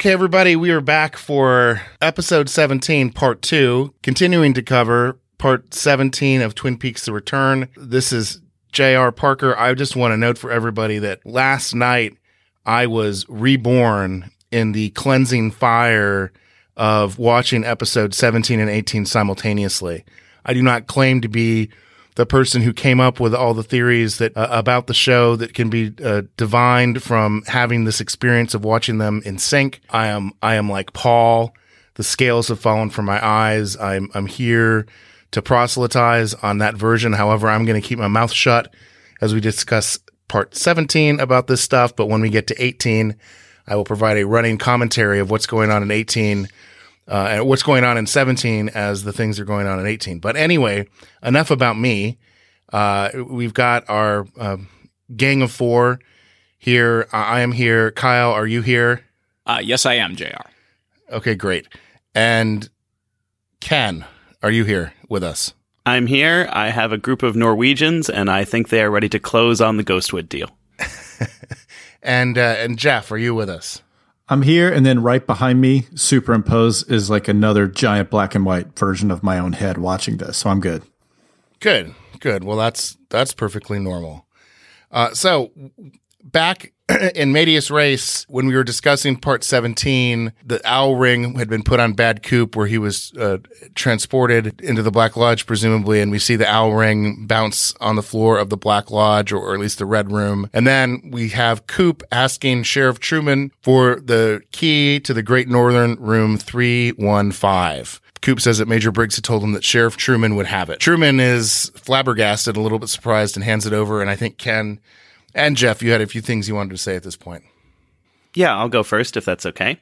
Okay, everybody, we are back for episode 17, part two, continuing to cover part 17 of Twin Peaks The Return. This is J.R. Parker. I just want to note for everybody that last night I was reborn in the cleansing fire of watching episode 17 and 18 simultaneously. I do not claim to be the person who came up with all the theories that uh, about the show that can be uh, divined from having this experience of watching them in sync. I am I am like Paul. The scales have fallen from my eyes. I'm I'm here to proselytize on that version. However, I'm going to keep my mouth shut as we discuss part 17 about this stuff. But when we get to 18, I will provide a running commentary of what's going on in 18 uh, and what's going on in 17 as the things are going on in 18. But anyway, enough about me. Uh, we've got our uh, gang of four here. I I am here. Kyle, are you here? Uh, yes, I am, JR. Okay, great. And Ken, are you here with us? I'm here. I have a group of Norwegians, and I think they are ready to close on the Ghostwood deal. And uh, and Jeff, are you with us? I'm here, and then right behind me, superimposed, is like another giant black and white version of my own head watching this. So I'm good. Good, good. Well, that's that's perfectly normal. Uh, so back in medias res, when we were discussing part 17, the owl ring had been put on Bad Coop where he was uh, transported into the Black Lodge, presumably. And we see the owl ring bounce on the floor of the Black Lodge, or, or at least the Red Room. And then we have Coop asking Sheriff Truman for the key to the Great Northern Room 315. Coop says that Major Briggs had told him that Sheriff Truman would have it. Truman is flabbergasted, a little bit surprised, and hands it over. And I think Ken and Jeff, you had a few things you wanted to say at this point. Yeah, I'll go first if that's okay.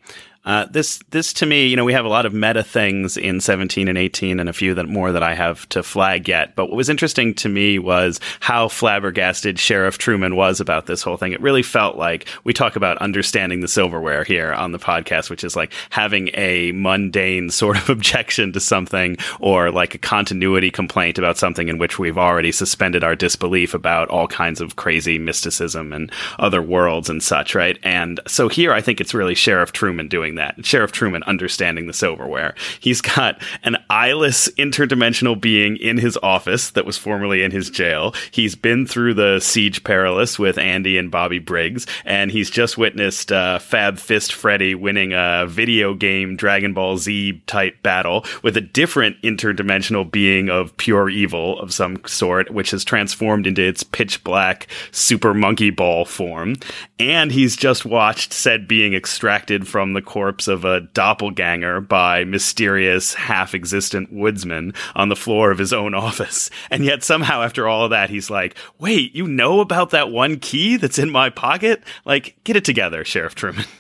Uh, this, this to me, you know, we have a lot of meta things in 17 and 18 and a few that more that I have to flag yet. But what was interesting to me was how flabbergasted Sheriff Truman was about this whole thing. It really felt like we talk about understanding the silverware here on the podcast, which is like having a mundane sort of objection to something or like a continuity complaint about something in which we've already suspended our disbelief about all kinds of crazy mysticism and other worlds and such, right? And so here I think it's really Sheriff Truman doing that. Sheriff Truman understanding the silverware. He's got an eyeless interdimensional being in his office that was formerly in his jail. He's been through the Siege Perilous with Andy and Bobby Briggs, and he's just witnessed uh, Fab Fist Freddy winning a video game Dragon Ball Z type battle with a different interdimensional being of pure evil of some sort, which has transformed into its pitch black super monkey ball form. And he's just watched said being extracted from the corpse of a doppelganger by mysterious half existent woodsman on the floor of his own office. And yet somehow after all of that, he's like, wait, you know about that one key that's in my pocket? Like, get it together, Sheriff Truman.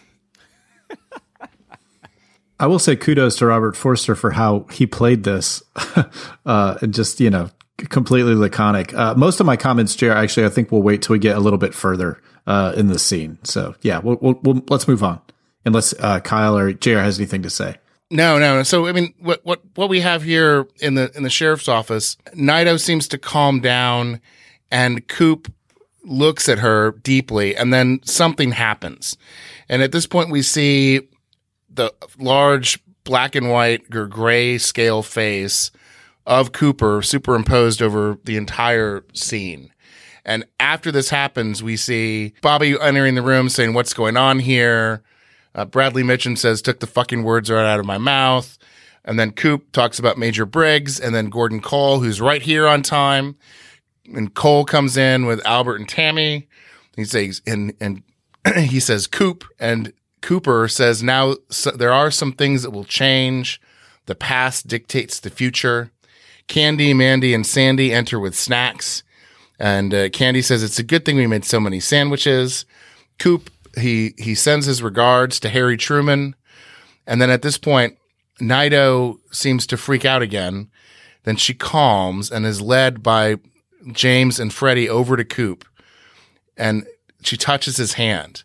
I will say kudos to Robert Forster for how he played this, uh, and just you know completely laconic. Uh, most of my comments, Jer, actually, I think we'll wait till we get a little bit further uh, in the scene. So yeah, we'll, we'll, we'll let's move on, unless uh, Kyle or Jer has anything to say. No, no. So I mean, what what what we have here in the in the sheriff's office, Naido seems to calm down, and Coop looks at her deeply, and then something happens, and at this point we see the large black and white or gray scale face of Cooper superimposed over the entire scene. And after this happens, we see Bobby entering the room saying, What's going on here? Uh, Bradley Mitchum says, Took the fucking words right out of my mouth. And then Coop talks about Major Briggs and then Gordon Cole, who's right here on time. And Cole comes in with Albert and Tammy. He says, and, and he says, Coop. And Cooper says, now so there are some things that will change. The past dictates the future. Candy, Mandy, and Sandy enter with snacks. And uh, Candy says it's a good thing we made so many sandwiches. Coop he he sends his regards to Harry Truman, and then at this point, Naido seems to freak out again. Then she calms and is led by James and Freddie over to Coop, and she touches his hand.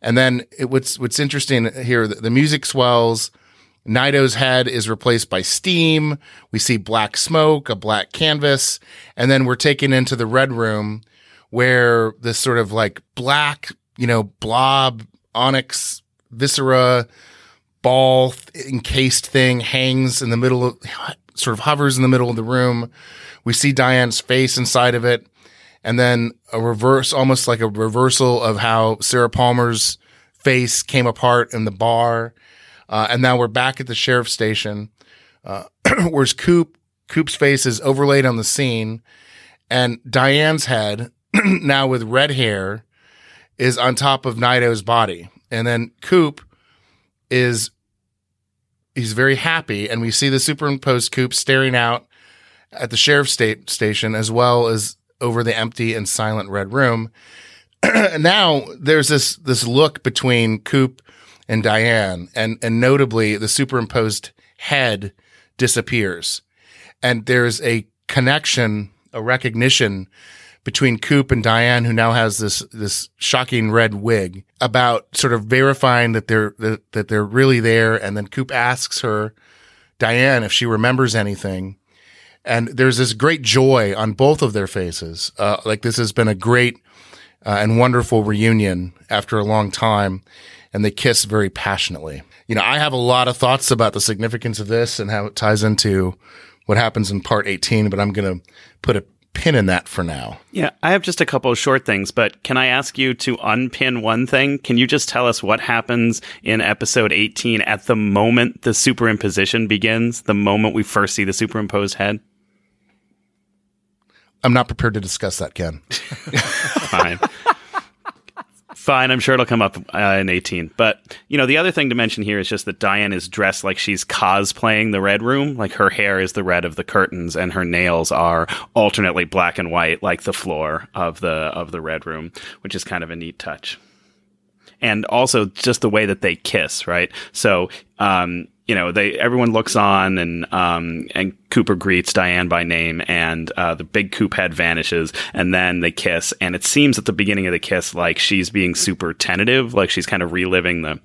And then it, what's what's interesting here, the, the music swells. Naido's head is replaced by steam. We see black smoke, a black canvas, and then we're taken into the red room where this sort of like black, you know, blob, onyx, viscera, ball encased thing hangs in the middle of, sort of hovers in the middle of the room. We see Diane's face inside of it. And then a reverse, almost like a reversal of how Sarah Palmer's face came apart in the bar. Uh, and now we're back at the sheriff's station. Uh, where's Coop? Coop's face is overlaid on the scene, and Diane's head, now with red hair, is on top of Naido's body. And then Coop is he's very happy, and we see the superimposed Coop staring out at the sheriff's state station as well as over the empty and silent red room. now there's this this look between Coop and Diane, and and notably the superimposed head disappears, and there's a connection, a recognition between Coop and Diane, who now has this this shocking red wig, about sort of verifying that they're that, that they're really there, and then Coop asks her, Diane, if she remembers anything. And there's this great joy on both of their faces. Uh, like this has been a great uh, and wonderful reunion after a long time and they kiss very passionately. You know, I have a lot of thoughts about the significance of this and how it ties into what happens in part 18, but I'm going to put a pin in that for now. Yeah, I have just a couple of short things, but can I ask you to unpin one thing? Can you just tell us what happens in episode 18 at the moment the superimposition begins, the moment we first see the superimposed head? I'm not prepared to discuss that, Ken. Fine. Fine, I'm sure it'll come up uh, in 18. But, you know, the other thing to mention here is just that Diane is dressed like she's cosplaying the Red Room. Like her hair is the red of the curtains and her nails are alternately black and white like the floor of the of the Red Room, which is kind of a neat touch. and also just the way that they kiss, right? So, um, you know, they everyone looks on, and um, and Cooper greets Diane by name, and uh, the big coop head vanishes, and then they kiss, and it seems at the beginning of the kiss like she's being super tentative, like she's kind of reliving the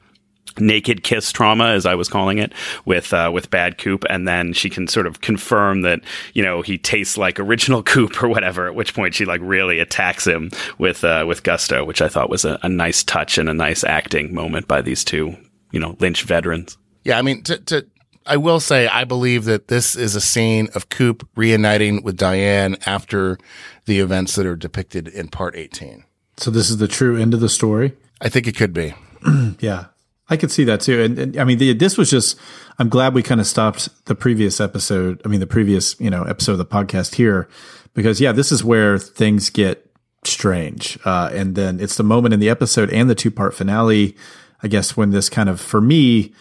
naked kiss trauma, as I was calling it, with uh, with Bad Coop, and then she can sort of confirm that you know he tastes like original Coop or whatever. At which point she like really attacks him with uh, with gusto, which I thought was a, a nice touch and a nice acting moment by these two you know Lynch veterans. Yeah, I mean, to, to I will say, I believe that this is a scene of Coop reuniting with Diane after the events that are depicted in part 18. So this is the true end of the story. I think it could be. Yeah, I could see that too. And, and I mean, the, this was just. I'm glad we kind of stopped the previous episode. I mean, the previous you know episode of the podcast here, because yeah, this is where things get strange. Uh, and then it's the moment in the episode and the two part finale. I guess when this kind of for me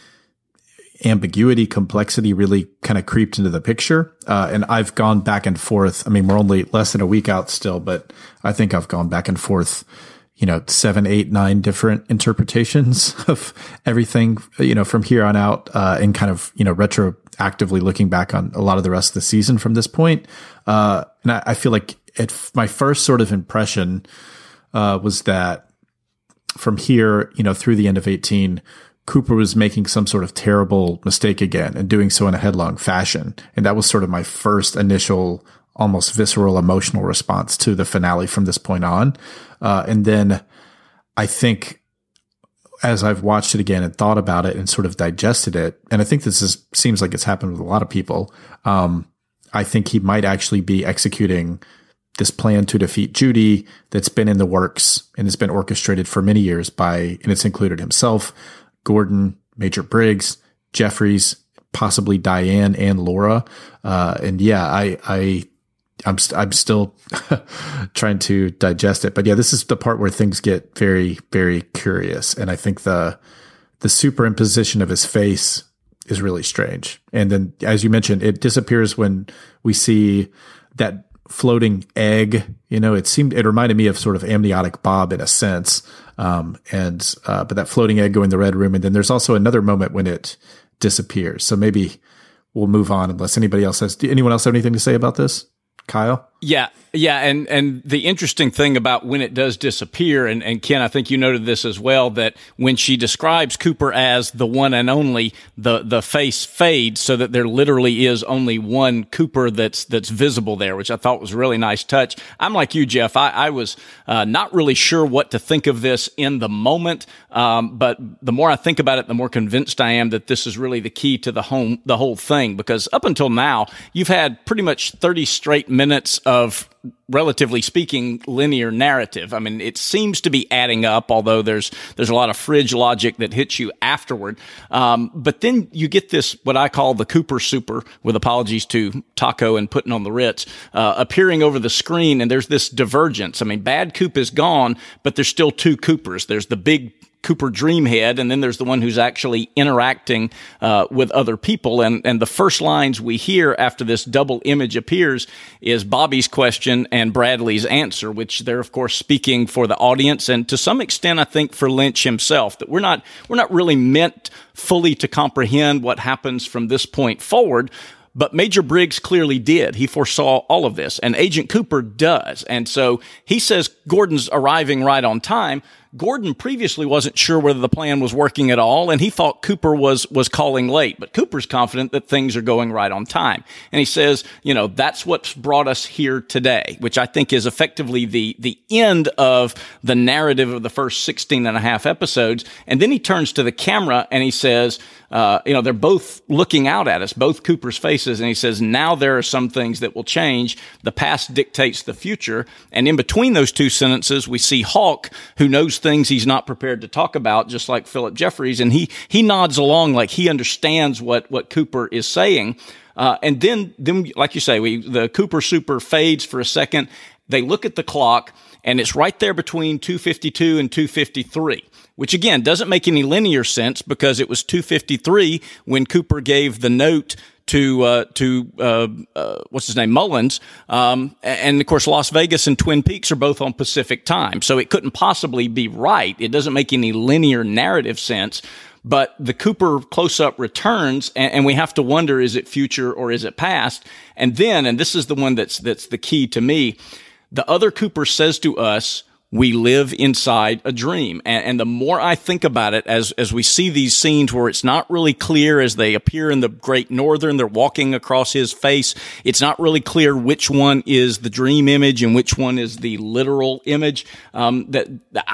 ambiguity, complexity really kind of creeped into the picture. Uh, and I've gone back and forth. I mean, we're only less than a week out still, but I think I've gone back and forth, you know, seven, eight, nine different interpretations of everything, you know, from here on out, uh, and kind of, you know, retroactively looking back on a lot of the rest of the season from this point. Uh, and I, I feel like it, my first sort of impression, uh, was that from here, you know, through the end of 18, Cooper was making some sort of terrible mistake again and doing so in a headlong fashion. And that was sort of my first initial, almost visceral emotional response to the finale from this point on. Uh, and then I think as I've watched it again and thought about it and sort of digested it, and I think this is, seems like it's happened with a lot of people. Um, I think he might actually be executing this plan to defeat Judy that's been in the works and has been orchestrated for many years by, and it's included himself, Gordon, Major Briggs, Jeffries, possibly Diane and Laura. Uh, and yeah, I, I, I'm, st- I'm still trying to digest it, but yeah, this is the part where things get very, very curious. And I think the, the superimposition of his face is really strange. And then, as you mentioned, it disappears when we see that floating egg. You know, it seemed it reminded me of sort of amniotic Bob in a sense. Um, and uh, but that floating egg going in the red room, and then there's also another moment when it disappears. So maybe we'll move on unless anybody else has. Anyone else have anything to say about this? Kyle? Yeah, yeah, and and the interesting thing about when it does disappear, and, and Ken, I think you noted this as well, that when she describes Cooper as the one and only, the the face fades so that there literally is only one Cooper that's that's visible there, which I thought was a really nice touch. I'm like you, Jeff. I, I was uh, not really sure what to think of this in the moment, um, but the more I think about it, the more convinced I am that this is really the key to the home the whole thing. Because up until now, you've had pretty much 30 straight minutes of relatively speaking linear narrative. I mean, it seems to be adding up, although there's there's a lot of fridge logic that hits you afterward. Um, but then you get this what I call the Cooper Super, with apologies to Taco and putting on the Ritz, uh, appearing over the screen, and there's this divergence. I mean, Bad Coop is gone, but there's still two Coopers. There's the big Cooper Dreamhead, and then there's the one who's actually interacting uh, with other people. And and the first lines we hear after this double image appears is Bobby's question and Bradley's answer, which they're of course speaking for the audience and to some extent, I think for Lynch himself that we're not we're not really meant fully to comprehend what happens from this point forward. But Major Briggs clearly did. He foresaw all of this, and Agent Cooper does. And so he says Gordon's arriving right on time. Gordon previously wasn't sure whether the plan was working at all, and he thought Cooper was was calling late. But Cooper's confident that things are going right on time, and he says, you know, that's what's brought us here today, which I think is effectively the the end of the narrative of the first 16 and a half episodes. And then he turns to the camera and he says, uh, you know, they're both looking out at us, both Cooper's faces, and he says, now there are some things that will change. The past dictates the future, and in between those two sentences, we see Hawk, who knows things he's not prepared to talk about, just like Philip Jeffries, and he he nods along like he understands what what Cooper is saying. Uh, and then, then, like you say, we the Cooper Super fades for a second. They look at the clock, and it's right there between 252 and 253 which again doesn't make any linear sense because it was 253 when Cooper gave the note to uh, to uh, uh, what's his name Mullins, um, and of course Las Vegas and Twin Peaks are both on Pacific time, so it couldn't possibly be right. It doesn't make any linear narrative sense. But the Cooper close up returns, and, and we have to wonder: is it future or is it past? And then, and this is the one that's that's the key to me. The other Cooper says to us, we live inside a dream. And, and, the more I think about it, as, as we see these scenes where it's not really clear as they appear in the Great Northern, they're walking across his face. It's not really clear which one is the dream image and which one is the literal image. Um, that,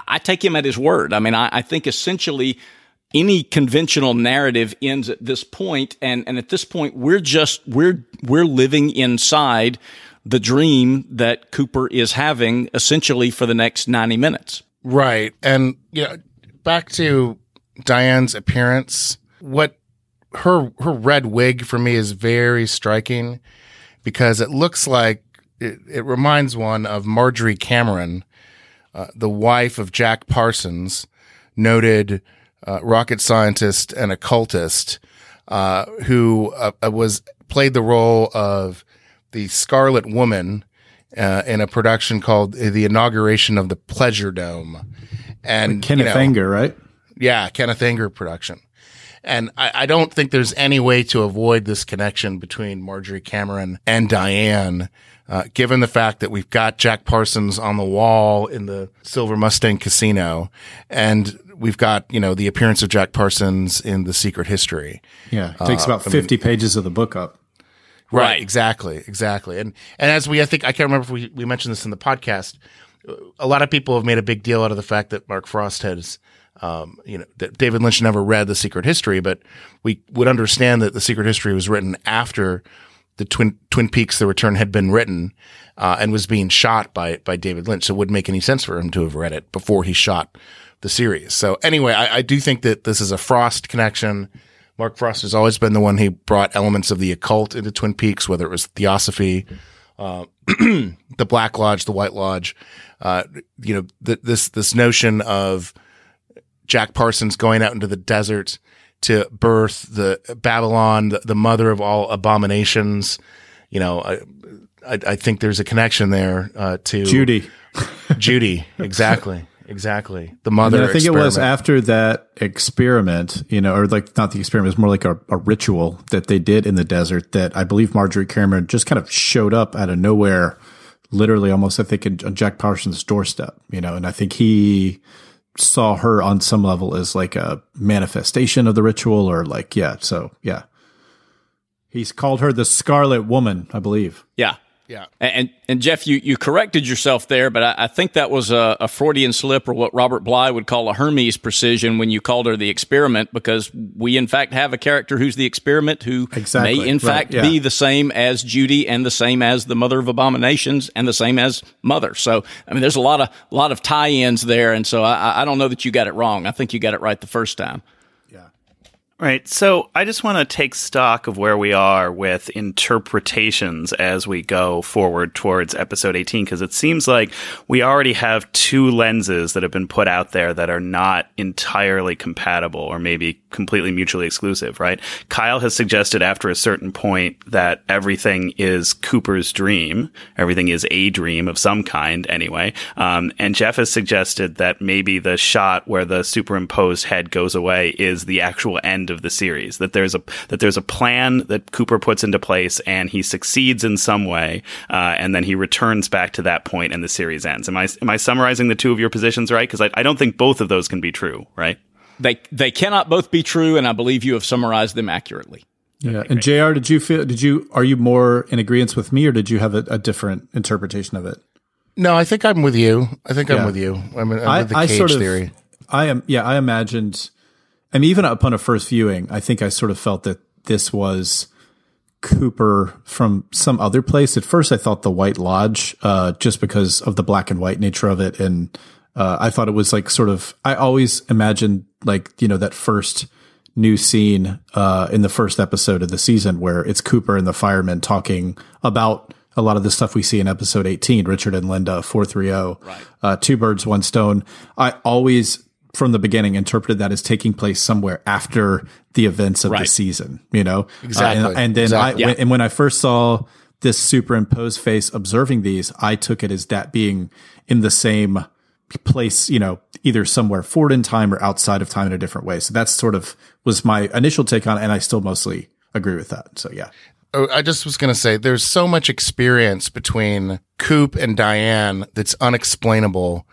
I take him at his word. I mean, I, I think essentially, any conventional narrative ends at this point and and at this point we're just we're we're living inside the dream that Cooper is having essentially for the next 90 minutes. Right. And you know, back to Diane's appearance, what her her red wig for me is very striking because it looks like it, it reminds one of Marjorie Cameron, uh, the wife of Jack Parsons, noted uh, rocket scientist and occultist, uh, who uh, was played the role of the Scarlet Woman uh, in a production called The Inauguration of the Pleasure Dome. And Kenneth you know, Anger, right? Yeah, Kenneth Anger production. And I, I, don't think there's any way to avoid this connection between Marjorie Cameron and Diane, uh, given the fact that we've got Jack Parsons on the wall in the Silver Mustang Casino, and we've got you know the appearance of Jack Parsons in The Secret History. Yeah, it takes uh, about 50 I mean, pages of the book up. Right. right. Exactly. Exactly. And and as we, I think I can't remember if we we mentioned this in the podcast. A lot of people have made a big deal out of the fact that Mark Frost has, um, you know, that David Lynch never read The Secret History, but we would understand that The Secret History was written after the Twin Twin Peaks: The Return had been written uh, and was being shot by by David Lynch. So it wouldn't make any sense for him to have read it before he shot the series. So anyway, I, I do think that this is a Frost connection. Mark Frost has always been the one who brought elements of the occult into Twin Peaks, whether it was Theosophy, uh, the Black Lodge, the White Lodge. Uh, you know, th- this this notion of Jack Parsons going out into the desert to birth the Babalon, the, the mother of all abominations. You know, I, I, I think there's a connection there uh, to Judy. Judy, exactly. Exactly. The mother. I think experiment. it was after that experiment, you know, or like not the experiment, it was more like a, a, ritual that they did in the desert that I believe Marjorie Cameron just kind of showed up out of nowhere, literally almost, I think, on Jack Parsons' doorstep, you know, and I think he saw her on some level as like a manifestation of the ritual or like, yeah. So, yeah. He's called her the Scarlet Woman, I believe. Yeah. Yeah. And and Jeff, you, you corrected yourself there, but I, I think that was a, a, Freudian slip or what Robert Bly would call a Hermes precision when you called her the experiment, because we in fact have a character who's the experiment who exactly. may in right. fact yeah. be the same as Judy and the same as the mother of abominations and the same as mother. So I mean there's a lot of lot of tie-ins there, and so I, I don't know that you got it wrong. I think you got it right the first time. Right. So I just want to take stock of where we are with interpretations as we go forward towards episode 18, because it seems like we already have two lenses that have been put out there that are not entirely compatible or maybe completely mutually exclusive, right? Kyle has suggested after a certain point that everything is Cooper's dream. Everything is a dream of some kind anyway. Um, and Jeff has suggested that maybe the shot where the superimposed head goes away is the actual end of the series. That there's a that there's a plan that Cooper puts into place, and he succeeds in some way, uh, and then he returns back to that point, and the series ends. Am I am I summarizing the two of your positions right? Because I, I don't think both of those can be true, right? They they cannot both be true, and I believe you have summarized them accurately. Yeah, and Jr. Did you feel? Did you are you more in agreement with me, or did you have a, a different interpretation of it? No, I think I'm with you. I think yeah. I'm with you. I'm, I'm I, with the I cage sort of, theory. I am. Yeah, I imagined I mean, even upon a first viewing, I think I sort of felt that this was Cooper from some other place. At first, I thought the White Lodge, uh, just because of the black and white nature of it, and uh, I thought it was like sort of. I always imagined like you know that first new scene uh, in the first episode of the season where it's Cooper and the firemen talking about a lot of the stuff we see in episode 18, Richard and Linda, 430, right. uh, Two Birds, One Stone. I always from the beginning interpreted that as taking place somewhere after the events of the season, you know? Uh, Exactly. and, and then Exactly. I, when, and when I first saw this superimposed face observing these, I took it as that being in the same place, you know, either somewhere forward in time or outside of time in a different way. So that's sort of was my initial take on it. And I still mostly agree with that. So yeah. Oh, I just was going to say there's so much experience between Coop and Diane that's unexplainable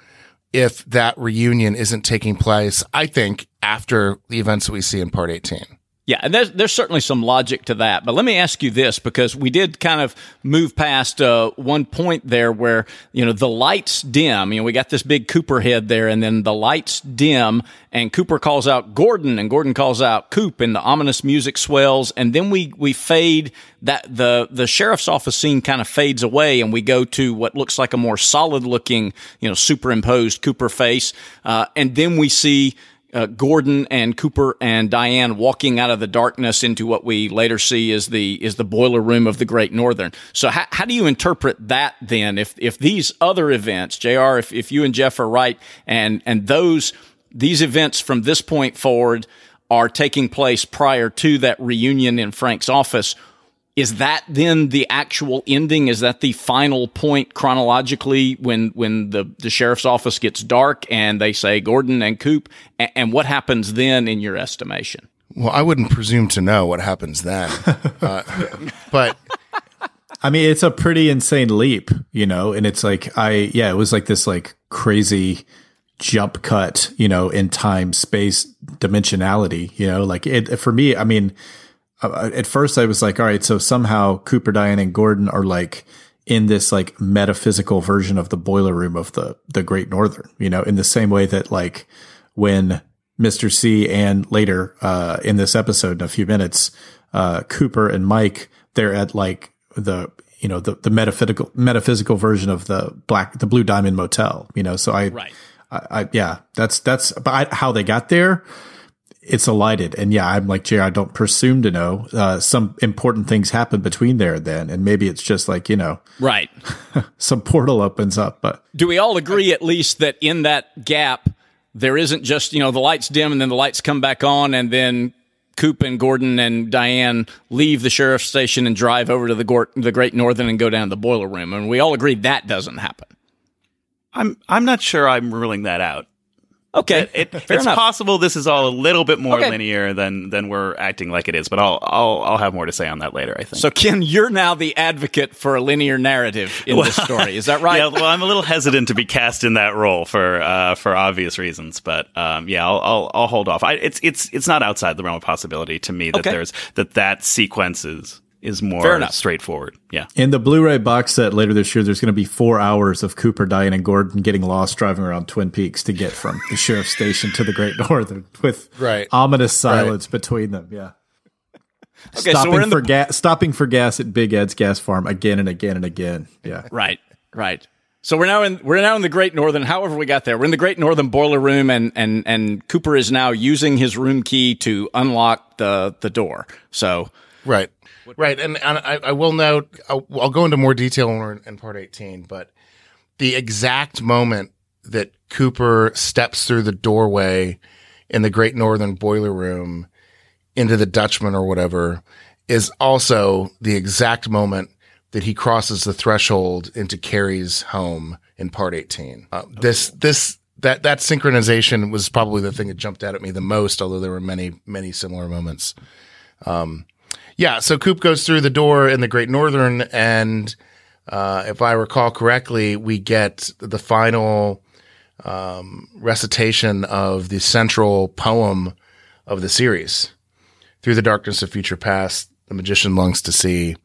if that reunion isn't taking place, I think, after the events that we see in part 18. Yeah, and there's there's certainly some logic to that. But let me ask you this because we did kind of move past uh, one point there where you know the lights dim. You know, we got this big Cooper head there, and then the lights dim, and Cooper calls out Gordon, and Gordon calls out Coop, and the ominous music swells, and then we we fade that the the sheriff's office scene kind of fades away, and we go to what looks like a more solid looking you know superimposed Cooper face, uh, and then we see uh, Gordon and Cooper and Diane walking out of the darkness into what we later see is the is the boiler room of the Great Northern. So how, how do you interpret that then? If if these other events, Jr., if, if you and Jeff are right, and and those these events from this point forward are taking place prior to that reunion in Frank's office. Is that then the actual ending? Is that the final point chronologically when when the, the sheriff's office gets dark and they say Gordon and Coop? And, and what happens then in your estimation? Well, I wouldn't presume to know what happens then. uh, but I mean, it's a pretty insane leap, you know, and it's like, I, yeah, it was like this like crazy jump cut, you know, in time, space, dimensionality, you know, like it, for me, I mean, at first I was like, all right, so somehow Cooper, Diane, and Gordon are like in this like metaphysical version of the boiler room of the, the Great Northern, you know, in the same way that like when Mr. C and later, uh, in this episode in a few minutes, uh, Cooper and Mike, they're at like the, you know, the, the metaphysical, metaphysical version of the black, the Blue Diamond Motel, you know, so I, Right. I, I yeah, that's, that's, but I, how they got there, it's elided. And yeah, I'm like, Jay, I don't presume to know. Uh, some important things happen between there and then. And maybe it's just like, you know, Right. some portal opens up, but Do we all agree at least that in that gap there isn't just you know the lights dim and then the lights come back on and then Coop and Gordon and Diane leave the sheriff's station and drive over to the Gor- the Great Northern and go down to the boiler room, and we all agree that doesn't happen. I'm I'm not sure I'm ruling that out. Okay, It, fair it's enough. possible this is all a little bit more Okay. linear than than we're acting like it is, but I'll I'll I'll have more to say on that later. I think. so Ken, you're now the advocate for a linear narrative in this story. Is that right? Yeah, well, I'm a little hesitant to be cast in that role for uh, for obvious reasons, but um, yeah, I'll, I'll I'll hold off. I, it's it's it's not outside the realm of possibility to me that Okay. there's that that sequence is is Fair more enough. straightforward. Yeah. In the Blu-ray box set later this year, there's going to be four hours of Cooper, Diane, and Gordon getting lost driving around Twin Peaks to get from the sheriff's station to the Great Northern with Right. ominous silence between them. Yeah. Okay, so stopping we're in the for gas, stopping for gas at Big Ed's gas farm again and again and again. Yeah. Right, right. So we're now in we're now in the Great Northern. However, we got there, we're in the Great Northern boiler room, and and and Cooper is now using his room key to unlock the the door. So Right. Right. And, and I, I will note, I'll, I'll go into more detail when we're in, in part 18, but the exact moment that Cooper steps through the doorway in the Great Northern Boiler Room into the Dutchman or whatever is also the exact moment that he crosses the threshold into Carrie's home in part 18. Uh, this, this, that, that synchronization was probably the thing that jumped out at me the most, although there were many, many similar moments. Yeah, so Coop goes through the door in the Great Northern, and uh, if I recall correctly, we get the final um, recitation of the central poem of the series. Through the darkness of future past, the magician longs to see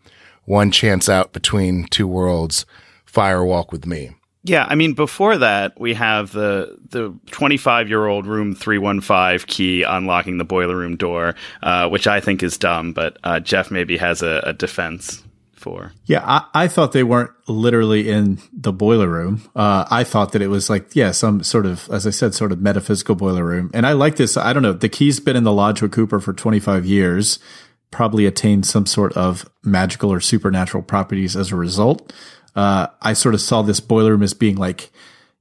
one chance out between two worlds. Fire walk with me. Yeah, I mean, before that, we have the the 25 year old room 315 key unlocking the boiler room door, uh, which I think is dumb, but uh, Jeff maybe has a, a defense for. Yeah, I, I thought they weren't literally in the boiler room. Uh, I thought that it was like, yeah, some sort of, as I said, sort of metaphysical boiler room. And I like this. I don't know. The key's been in the lodge with Cooper for 25 years, probably attained some sort of magical or supernatural properties as a result. Uh, I sort of saw this boiler room as being like,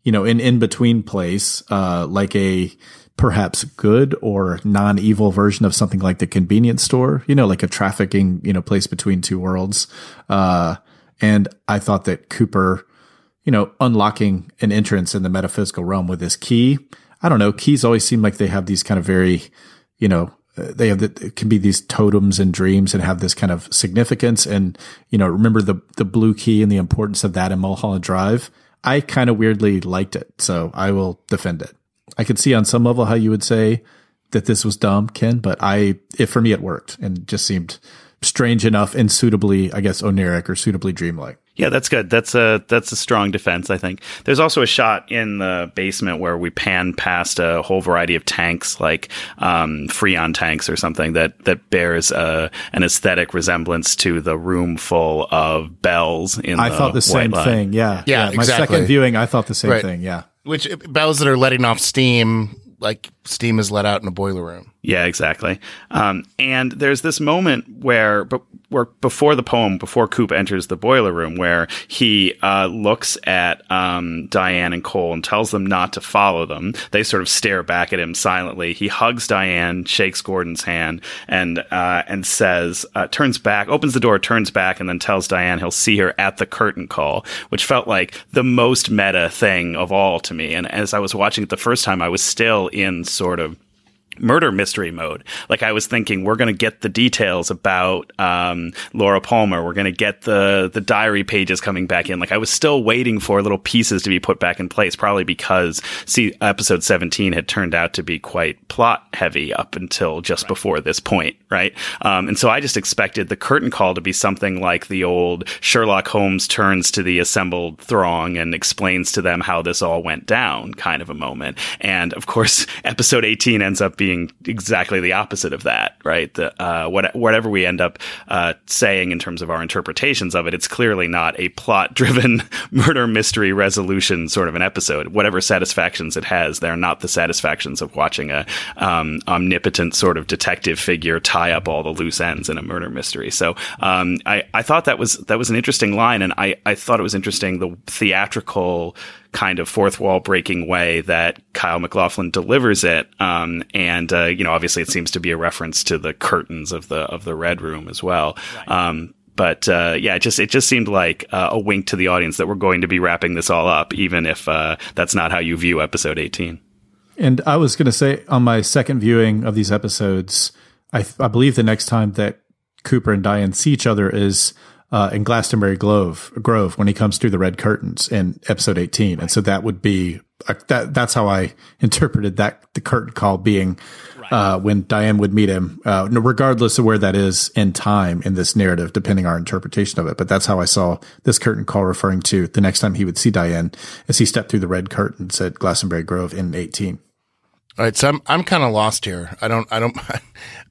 you know, an in between place, uh, like a perhaps good or non evil version of something like the convenience store, you know, like a trafficking, you know, place between two worlds. Uh, and I thought that Cooper, you know, unlocking an entrance in the metaphysical realm with this key. I don't know. Keys always seem like they have these kind of very, you know, Uh, they have the, it can be these totems and dreams and have this kind of significance. And, you know, remember the, the blue key and the importance of that in Mulholland Drive. I kind of weirdly liked it. So I will defend it. I could see on some level how you would say that this was dumb, Ken, but I, it, for me, it worked and just seemed strange enough and suitably, I guess, oneiric or suitably dreamlike. Yeah, that's good. That's a that's a strong defense, I think. There's also a shot in the basement where we pan past a whole variety of tanks, like um, Freon tanks or something, that that bears uh, an aesthetic resemblance to the room full of bells. In I thought the same Line. thing. Yeah, Yeah, My exactly. second viewing, I thought the same Right. thing. Yeah. Which bells that are letting off steam, like steam is let out in a boiler room. Yeah, exactly. Um, and there's this moment where, but where before the poem, before Coop enters the boiler room, where he uh, looks at um, Diane and Cole and tells them not to follow them. They sort of stare back at him silently. He hugs Diane, shakes Gordon's hand, and uh, and says, uh, turns back, opens the door, turns back, and then tells Diane he'll see her at the curtain call, which felt like the most meta thing of all to me. And as I was watching it the first time, I was still in sort of murder mystery mode. Like I was thinking, we're going to get the details about um, Laura Palmer. We're going to get the the diary pages coming back in. Like I was still waiting for little pieces to be put back in place. Probably because see, episode seventeen had turned out to be quite plot heavy up until just before this point, right? Um, and so I just expected the curtain call to be something like the old Sherlock Holmes turns to the assembled throng and explains to them how this all went down, kind of a moment. And of course, episode eighteen ends up being exactly the opposite of that, right? The, uh, what, whatever we end up uh, saying in terms of our interpretations of it, it's clearly not a plot-driven murder mystery resolution sort of an episode. Whatever satisfactions it has, they're not the satisfactions of watching a um, omnipotent sort of detective figure tie up all the loose ends in a murder mystery. So um, I, I thought that was that was an interesting line, and I, I thought it was interesting the theatrical kind of fourth wall breaking way that Kyle MacLachlan delivers it. Um, and uh, you know, obviously, it seems to be a reference to the curtains of the of the red room as well. Um, but uh, yeah, it just it just seemed like uh, a wink to the audience that we're going to be wrapping this all up, even if uh, that's not how you view episode eighteen. And I was going to say on my second viewing of these episodes, I, I believe the next time that Cooper and Diane see each other is uh, in Glastonbury Grove, Grove when he comes through the red curtains in episode 18. And so that would be uh, that. That's how I interpreted that the curtain call being uh, when Diane would meet him, uh, regardless of where that is in time in this narrative, depending on our interpretation of it. But that's how I saw this curtain call referring to the next time he would see Diane as he stepped through the red curtains at Glastonbury Grove in 18. All right, so I'm I'm kind of lost here. I don't I don't.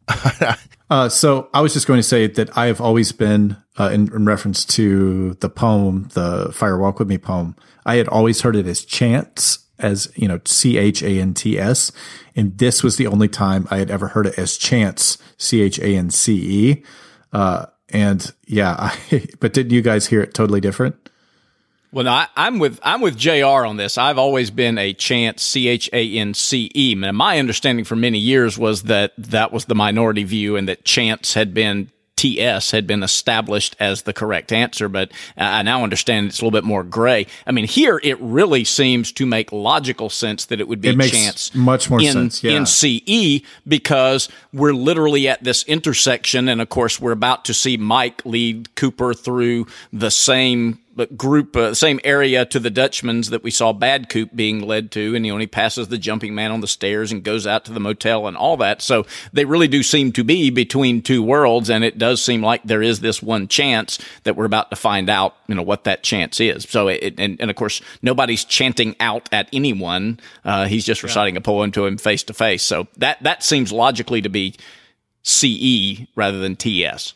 Uh, so I was just going to say that I have always been, uh, in, in reference to the poem, the Fire Walk With Me poem, I had always heard it as chants, as, you know, C H A N T S. And this was the only time I had ever heard it as chance, C H A N C E. Uh, and yeah, I, but didn't you guys hear it totally different? Well, no, I, I'm with I'm with Jr. on this. I've always been a chance C H A N C E. And my understanding for many years was that that was the minority view, and that chance had been T S had been established as the correct answer. But I now understand it's a little bit more gray. I mean, here it really seems to make logical sense that it would be It makes chance much more in, sense, yeah. in CE because we're literally at this intersection, and of course, we're about to see Mike lead Cooper through the same group, uh, same area to the Dutchman's that we saw Bad Coop being led to, and he only passes the jumping man on the stairs and goes out to the motel and all that. So they really do seem to be between two worlds, and it does seem like there is this one chance that we're about to find out, you know, what that chance is. So it, and, and of course, nobody's chanting out at anyone. Uh, he's just reciting a poem to him face to face. So that that seems logically to be CE rather than TS.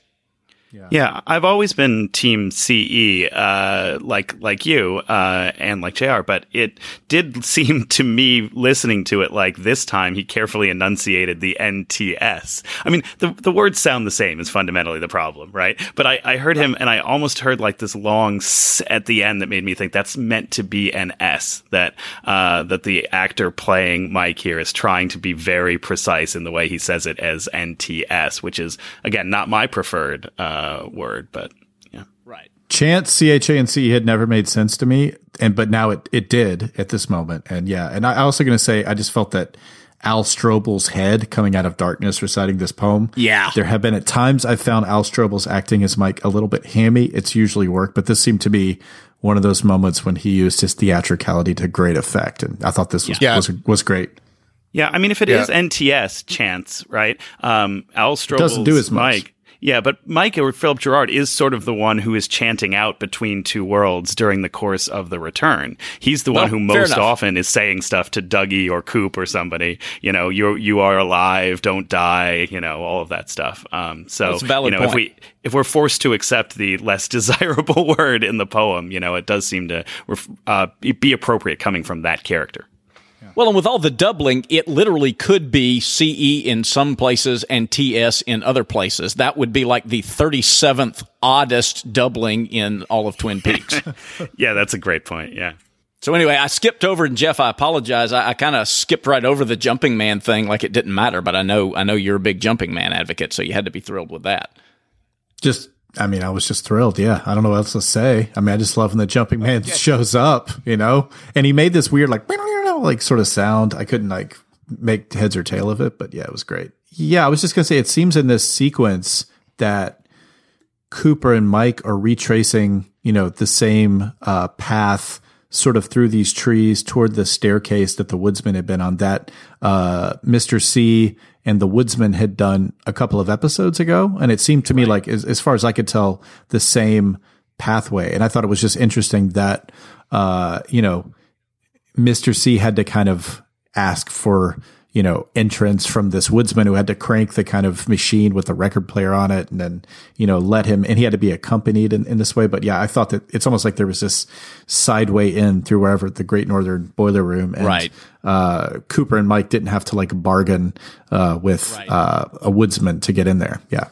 Yeah, I've always been Team CE, uh, like like you uh, and like Jr. But it did seem to me, listening to it, like this time he carefully enunciated the NTS. I mean, the the words sound the same is fundamentally the problem, right? But I, I heard him, and I almost heard like this long s at the end that made me think that's meant to be an S. That uh, that the actor playing Mike here is trying to be very precise in the way he says it as NTS, which is again not my preferred. Uh, uh, word, but yeah. Right. Chance, C H A and C had never made sense to me, and but now it it did at this moment, and yeah, and I, I also going to say I just felt that Al Strobel's head coming out of darkness reciting this poem. Yeah. There have been at times I've found Al Strobel's acting as Mike a little bit hammy. It's usually work, but this seemed to be one of those moments when he used his theatricality to great effect. And I thought this was, Yeah. was, was great. Yeah, I mean, if it is Yeah. NTS chance, right? Um, Al Strobel's doesn't do as much. Mike. Yeah, but Mike or Philip Gerard is sort of the one who is chanting out between two worlds during the course of the return. He's the one who most enough. often is saying stuff to Dougie or Coop or somebody. You know, you you are alive, don't die. You know, all of that stuff. Um, so That's a valid you know, if we if we're forced to accept the less desirable word in the poem, you know, it does seem to ref- uh, be appropriate coming from that character. Well, and with all the doubling, it literally could be CE in some places and TS in other places. That would be like the 37th oddest doubling in all of Twin Peaks. Yeah, that's a great point. Yeah. so anyway, I skipped over, and Jeff, I apologize. I, I kind of skipped right over the jumping man thing, like it didn't matter. But I know, I know you're a big jumping man advocate, so you had to be thrilled with that. Just, I mean, I was just thrilled. Yeah. I don't know what else to say. I mean, I just love when the jumping man shows up, you know, and he made this weird, like, like sort of sound. I couldn't like make heads or tail of it, but yeah, it was great. Yeah. I was just going to say, it seems in this sequence that Cooper and Mike are retracing, you know, the same uh, path sort of through these trees toward the staircase that the woodsman had been on that uh, Mr. C and the woodsman had done a couple of episodes ago. And it seemed to me like, as, as far as I could tell, the same pathway. And I thought it was just interesting that, uh, you know, Mr. C had to kind of ask for, you know, entrance from this woodsman who had to crank the kind of machine with the record player on it and then, you know, let him, and he had to be accompanied in, in this way. But yeah, I thought that it's almost like there was this sideway in through wherever the Great Northern Boiler Room. And, Right. Uh, Cooper and Mike didn't have to like bargain, uh, with, Right. uh, a woodsman to get in there. Yeah.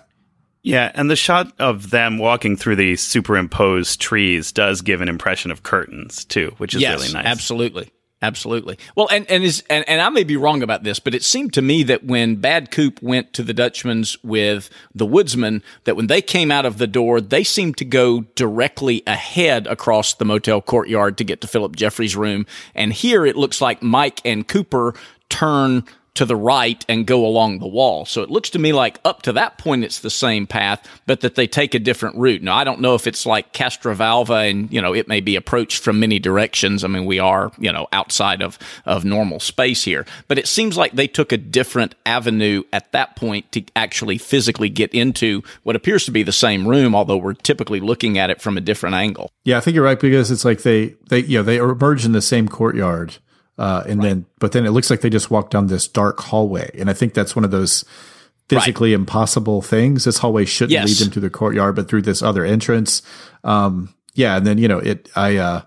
Yeah, and the shot of them walking through the superimposed trees does give an impression of curtains too, which is yes, really nice. Absolutely. Absolutely. Well, and and is and, and I may be wrong about this, but it seemed to me that when Bad Coop went to the Dutchman's with the woodsman, that when they came out of the door, they seemed to go directly ahead across the motel courtyard to get to Philip Jeffries' room. And here it looks like Mike and Cooper turn to the right and go along the wall. So it looks to me like up to that point it's the same path, but that they take a different route. Now I don't know if it's like Castrovalva and you know it may be approached from many directions. I mean we are you know outside of of normal space here, but it seems like they took a different avenue at that point to actually physically get into what appears to be the same room, although we're typically looking at it from a different angle. Yeah, I think you're right because it's like they they you know they emerge in the same courtyard, uh, and then but then it looks like they just walk down this dark hallway, and I think that's one of those physically impossible things. This hallway shouldn't Yes. lead them to the courtyard, but through this other entrance. Um, yeah, and then you know it. I uh,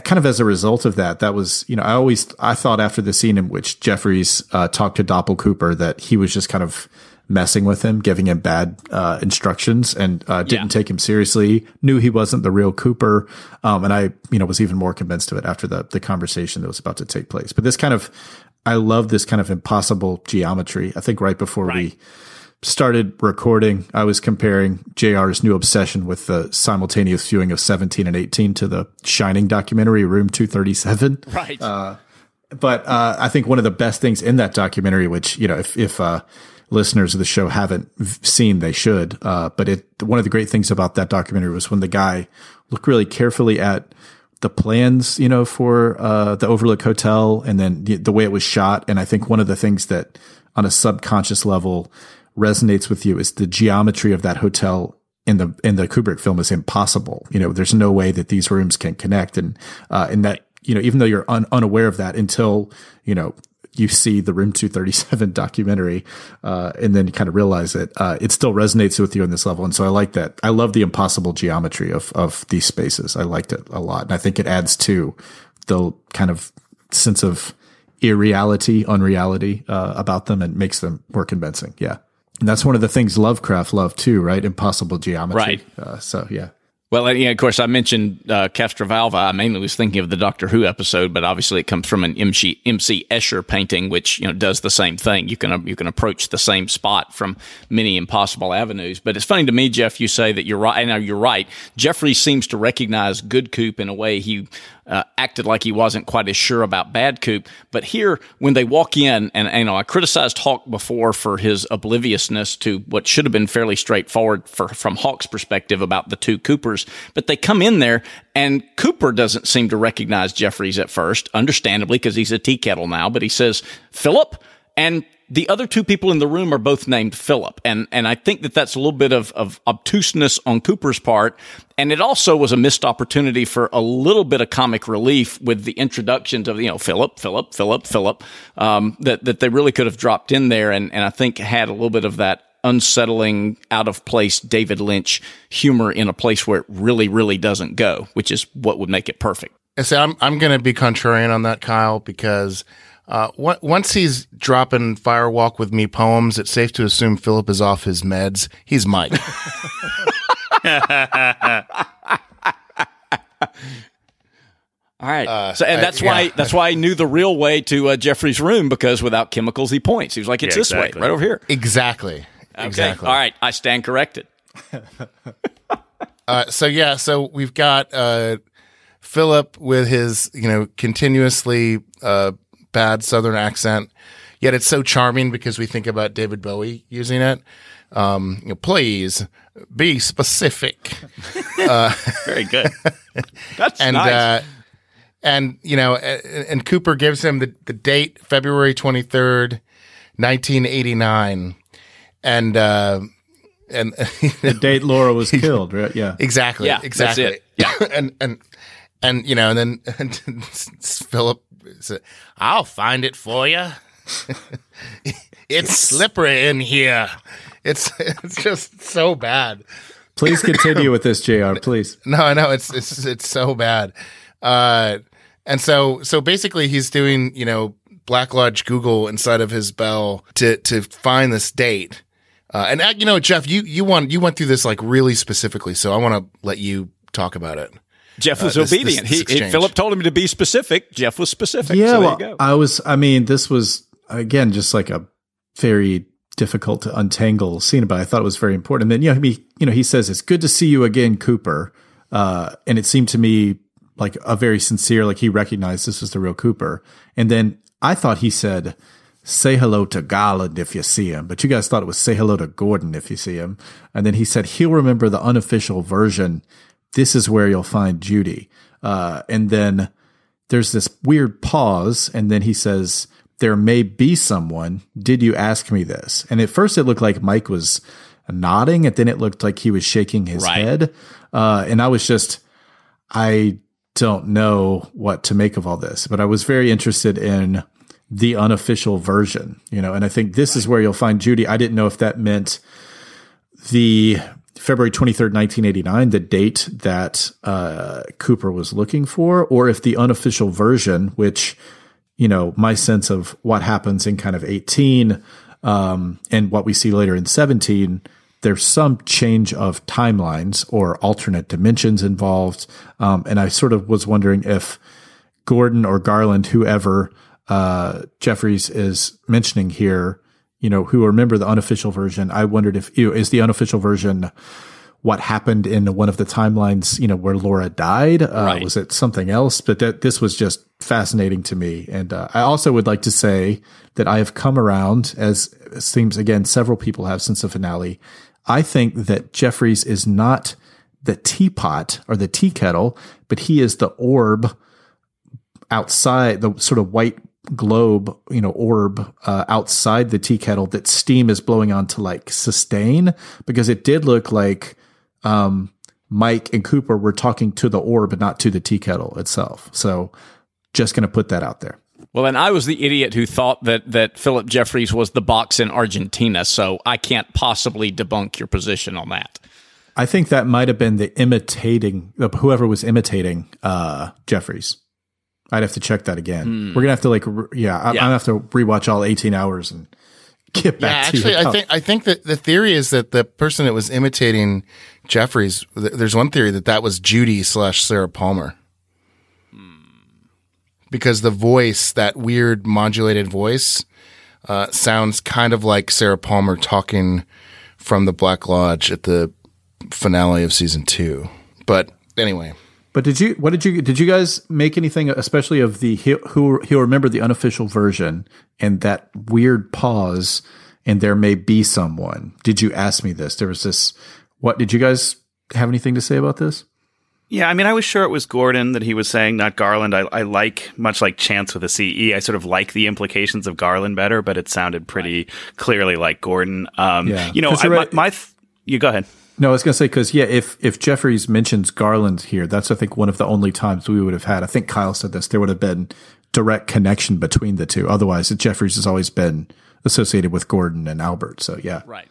kind of as a result of that, that was you know I always I thought after the scene in which Jeffries uh, talked to Doppel Cooper that he was just kind of messing with him, giving him bad uh, instructions, and uh, didn't Yeah. take him seriously. Knew he wasn't the real Cooper, um, and I you know was even more convinced of it after the the conversation that was about to take place. But this kind of I love this kind of impossible geometry. I think right before we started recording, I was comparing JR's new obsession with the simultaneous viewing of 17 and 18 to the Shining documentary, Room 237. Right. But uh, I think one of the best things in that documentary, which, you know, if, if uh, listeners of the show haven't seen, they should. Uh, but it one of the great things about that documentary was when the guy looked really carefully at the plans, you know, for uh, the Overlook Hotel and then the, the way it was shot. And I think one of the things that on a subconscious level resonates with you is the geometry of that hotel in the in the Kubrick film is impossible. You know, there's no way that these rooms can connect, and uh, and that you know even though you're un, unaware of that until you know you see the Room 237 documentary, uh, and then you kind of realize it, uh, it still resonates with you on this level. And so I like that. I love the impossible geometry of, of these spaces. I liked it a lot. And I think it adds to the kind of sense of irreality, unreality, uh, about them and makes them more convincing. Yeah. And that's one of the things Lovecraft loved too, right? Impossible geometry. Right. Uh, so yeah. Well, yeah, of course, I mentioned uh, Castrovalva. I mainly was thinking of the Doctor Who episode, but obviously it comes from an MC, MC Escher painting, which you know does the same thing. You can uh, you can approach the same spot from many impossible avenues. But it's funny to me, Jeff. You say that you're right, and you're right. Jeffrey seems to recognize good Coop in a way he uh, acted like he wasn't quite as sure about bad Coop. But here, when they walk in, and, you know, I criticized Hawk before for his obliviousness to what should have been fairly straightforward for, from Hawk's perspective about the two Coopers. But they come in there, and Cooper doesn't seem to recognize Jeffries at first, understandably, because he's a tea kettle now. But he says, Philip, and the other two people in the room are both named Philip. And, and I think that that's a little bit of, of obtuseness on Cooper's part. And it also was a missed opportunity for a little bit of comic relief with the introductions of, you know, Philip, Philip, Philip, Philip, um, that, that they really could have dropped in there. And, and I think had a little bit of that unsettling, out of place David Lynch humor in a place where it really, really doesn't go, which is what would make it perfect. And so I'm I'm going to be contrarian on that, Kyle, because uh, on- once he's dropping Fire Walk with Me poems, it's safe to assume Philip is off his meds. He's Mike. All right. Uh, so, and I- that's why yeah. that's why I knew the real way to uh, Jeffries' room because without chemicals, he points. He was like, "It's Yeah, this way, right over here." exactly. Okay. Exactly. All right. I stand corrected. Uh, so yeah, so we've got uh, Philip with his you know continuously uh, bad Southern accent, yet it's so charming because we think about David Bowie using it. Um, you know, please be specific, Very good. That's and nice. uh, and you know, and, and Cooper gives him the, the date February twenty third, nineteen eighty nine, and uh, and The date Laura was killed, right? Yeah. Exactly. Yeah, that's exactly. it. Yeah. and and and you know, and then and Philip said, "I'll find it for you. it's slippery in here. It's it's just so bad. Please continue with this, JR, please. No, I know it's it's it's so bad. Uh, and so so basically, he's doing you know Black Lodge Google inside of his bell to to find this date. Uh, and uh, you know, Jeff, you you want you went through this like really specifically, so I want to let you talk about it. Jeff was uh, this- obedient. this- this he, he. Philip told him to be specific. Jeff was specific. Yeah, so well, you go. I was. I mean, this was again just like a very difficult to untangle scene, but I thought it was very important. And then, you know, he, you know, he says, "It's good to see you again, Cooper," uh, and it seemed to me like a very sincere, like he recognized this was the real Cooper. And then I thought he said, "Say hello to Garland if you see him," but you guys thought it was "Say hello to Gordon if you see him." And then he said he'll remember the unofficial version. This is where you'll find Judy. Uh, and then there's this weird pause and then he says there may be someone. Did you ask me this? And at first it looked like mike was nodding and then it looked like he was shaking his Right. head. Uh, and i was just i don't know what to make of all this but i was very interested in the unofficial version you know and i think this is where you'll find judy. I didn't know if that meant the February 23rd, 1989, the date that uh, Cooper was looking for, or if the unofficial version, which, you know, my sense of what happens in kind of 18 um, and what we see later in 17, there's some change of timelines or alternate dimensions involved. Um, and I sort of was wondering if Gordon or Garland, whoever uh, Jeffries is mentioning here, you know, who remember the unofficial version. I wondered if you know, is the unofficial version what happened in one of the timelines, you know, where Laura died? Uh, Right. Was it something else? But that this was just fascinating to me. And uh, I also would like to say that I have come around, as seems again, several people have since the finale. I think that Jeffries is not the teapot or the tea kettle, but he is the orb outside the sort of white globe, you know, orb uh, outside the tea kettle that steam is blowing on to like sustain because it did look like um, Mike and Cooper were talking to the orb and not to the tea kettle itself. So just going to put that out there. Well, and I was the idiot who thought that that Philip Jeffries was the box in Argentina, so I can't possibly debunk your position on that. I think that might have been the imitating whoever was imitating uh, Jeffries. I'd have to check that again. We're gonna have to like, re- yeah, I, Yeah. I have to rewatch all eighteen hours and get Yeah, back actually, to you. I think I think that the theory is that the person that was imitating Jeffries. th- There's one theory that that was Judy slash Sarah Palmer, because the voice, that weird modulated voice, uh, sounds kind of like Sarah Palmer talking from the Black Lodge at the finale of season two. But anyway, But did you? What did you? Did you guys make anything, especially of the he- who he'll remember the unofficial version and that weird pause, and there may be someone. Did you ask me this? There was this. What did you guys have anything to say about this? Yeah, I mean, I was sure it was Gordon that he was saying, not Garland. I, I like, much like Chance with a CE, I sort of like the implications of Garland better, but it sounded pretty clearly like Gordon. Um, Yeah. You know, I, you're my, my th- you go ahead. No, I was going to say because yeah, if if Jeffries mentions Garland here, that's I think one of the only times we would have had. I think Kyle said this. There would have been direct connection between the two. Otherwise, Jeffries has always been associated with Gordon and Albert. So yeah, Right.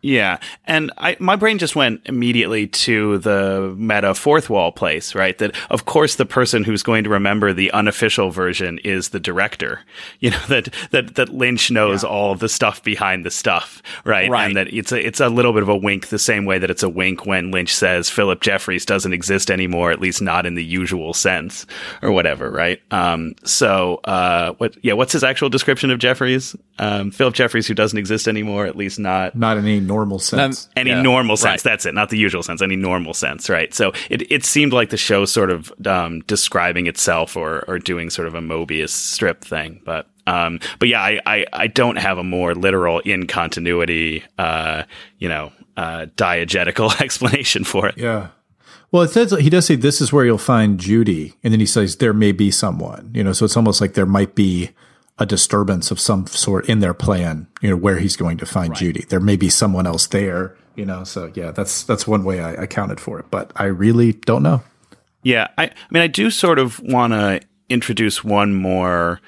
Yeah, and I my brain just went immediately to the meta fourth wall place, right? That of course the person who's going to remember the unofficial version is the director. You know that that that Lynch knows all of the stuff behind the stuff, right? Right. And that it's a it's a little bit of a wink, the same way that it's a wink when Lynch says Philip Jeffries doesn't exist anymore, at least not in the usual sense, or whatever, right? Um, so uh, what? Yeah, what's his actual description of Jeffries? Um, Philip Jeffries, who doesn't exist anymore, at least not not in any normal sense. any Yeah, normal sense. right. That's it, not the usual sense. Any normal sense, right? So it, it seemed like the show sort of um, describing itself or or doing sort of a Mobius strip thing, but. Um, but yeah, I, I, I don't have a more literal in continuity, uh, you know, uh, diegetical explanation for it. Yeah. Well, it says he does say this is where you'll find Judy, and then he says there may be someone. You know, so it's almost like there might be a disturbance of some sort in their plan. You know, where he's going to find Judy. There may be someone else there. You know, so yeah, that's that's one way I accounted for it, but I really don't know. Yeah, I, I mean, I do sort of want to introduce one more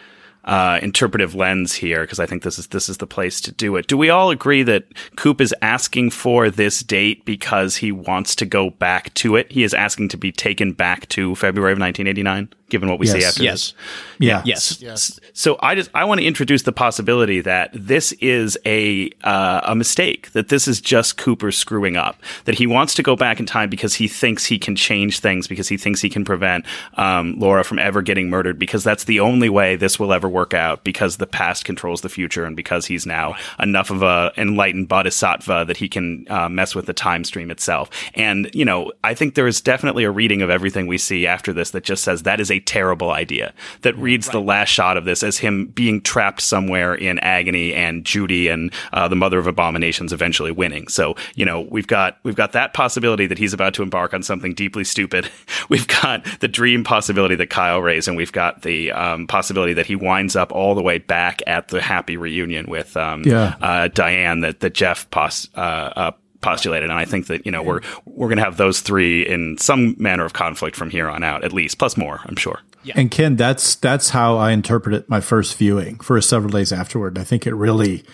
uh, interpretive lens here because I think this is this is the place to do it. Do we all agree that Coop is asking for this date because he wants to go back to it? He is asking to be taken back to February of 1989, given what we see Yes. after Yes. this. Yeah. Yes. yes, So I just I want to introduce the possibility that this is a uh, a mistake. That this is just Cooper screwing up. That he wants to go back in time because he thinks he can change things. Because he thinks he can prevent um, Laura from ever getting murdered. Because that's the only way this will ever work out. Because the past controls the future, and because he's now enough of a enlightened bodhisattva that he can uh, mess with the time stream itself. And you know, I think there is definitely a reading of everything we see after this that just says that is a terrible idea. That reads the last shot of this as him being trapped somewhere in agony and Judy and uh, the Mother of Abominations eventually winning. So you know, we've got we've got that possibility that he's about to embark on something deeply stupid. We've got the dream possibility that Kyle raised, and we've got the um, possibility that he winds up all the way back at the happy reunion with um, Yeah. uh, Diane that that Jeff pos- uh, uh, postulated, and I think that you know we're we're going to have those three in some manner of conflict from here on out, at least, plus more, I'm sure. And Ken, that's that's how I interpreted my first viewing for several days afterward. I think it really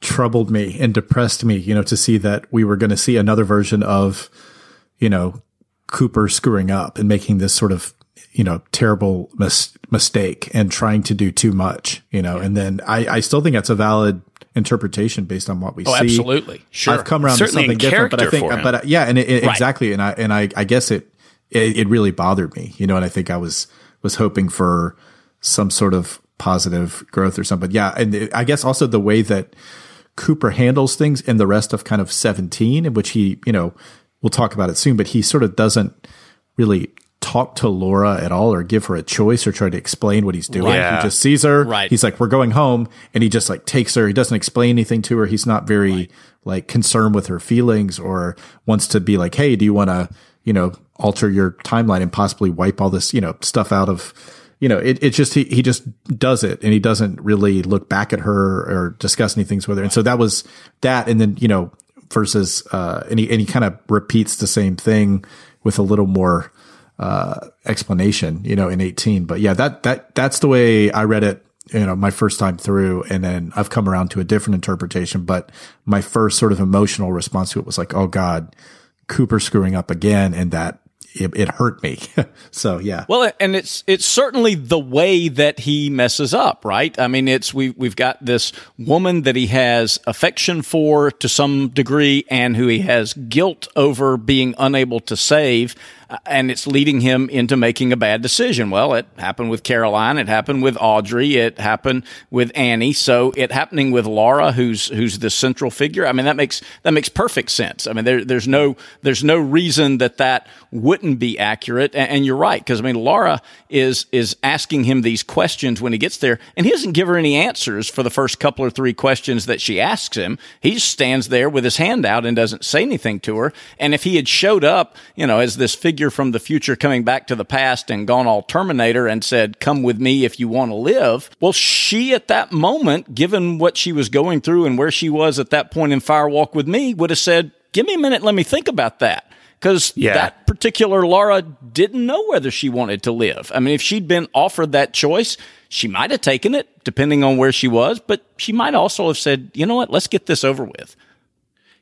troubled me and depressed me, you know, to see that we were going to see another version of, you know, Cooper screwing up and making this sort of, you know, terrible mis- mistake and trying to do too much, you know. And then I, I still think that's a valid interpretation based on what we Oh, see. absolutely. Sure. I've come around Certainly to something different, but I think, but yeah, and it, it- Right. exactly, and I and I, I guess it, it it really bothered me, you know, and I think I was was hoping for some sort of positive growth or something. Yeah, and it- I guess also the way that Cooper handles things in the rest of kind of seventeen, in which he, you know, we'll talk about it soon, but he sort of doesn't really talk to Laura at all or give her a choice or try to explain what he's doing. Yeah. He just sees her. Right. He's like, we're going home. And he just like takes her. He doesn't explain anything to her. He's not very like concerned with her feelings or wants to be like, Hey, do you want to, you know, alter your timeline and possibly wipe all this, you know, stuff out of, you know, it, it just, he, he just does it and he doesn't really look back at her or discuss anything with her. And so that was that. And then, you know, versus, uh, and he, and he kind of repeats the same thing with a little more, uh, explanation, you know, in 18. But yeah, that, that, that's the way I read it, you know, my first time through. And then I've come around to a different interpretation. But my first sort of emotional response to it was like, oh God, Cooper screwing up again. And that it, it hurt me. so yeah. Well, and it's it's certainly the way that he messes up, right? I mean, it's we we've got this woman that he has affection for to some degree, and who he has guilt over being unable to save Uh, and it's leading him into making a bad decision. Well, it happened with Caroline, it happened with Audrey, it happened with Annie. So it happening with Laura, who's who's the central figure. I mean, that makes that makes perfect sense. I mean, there, there's no there's no reason that that wouldn't be accurate. And, and you're right because I mean, Laura is is asking him these questions when he gets there, and he doesn't give her any answers for the first couple or three questions that she asks him. He just stands there with his hand out and doesn't say anything to her. And if he had showed up, you know, as this figure figure from the future coming back to the past and gone all Terminator and said, Come with me if you want to live. Well, she at that moment, given what she was going through and where she was at that point in Fire Walk with Me, would have said, Give me a minute, let me think about that because Yeah. that particular Laura didn't know whether she wanted to live. I mean, if she'd been offered that choice, she might have taken it, depending on where she was, but she might also have said, you know what, let's get this over with.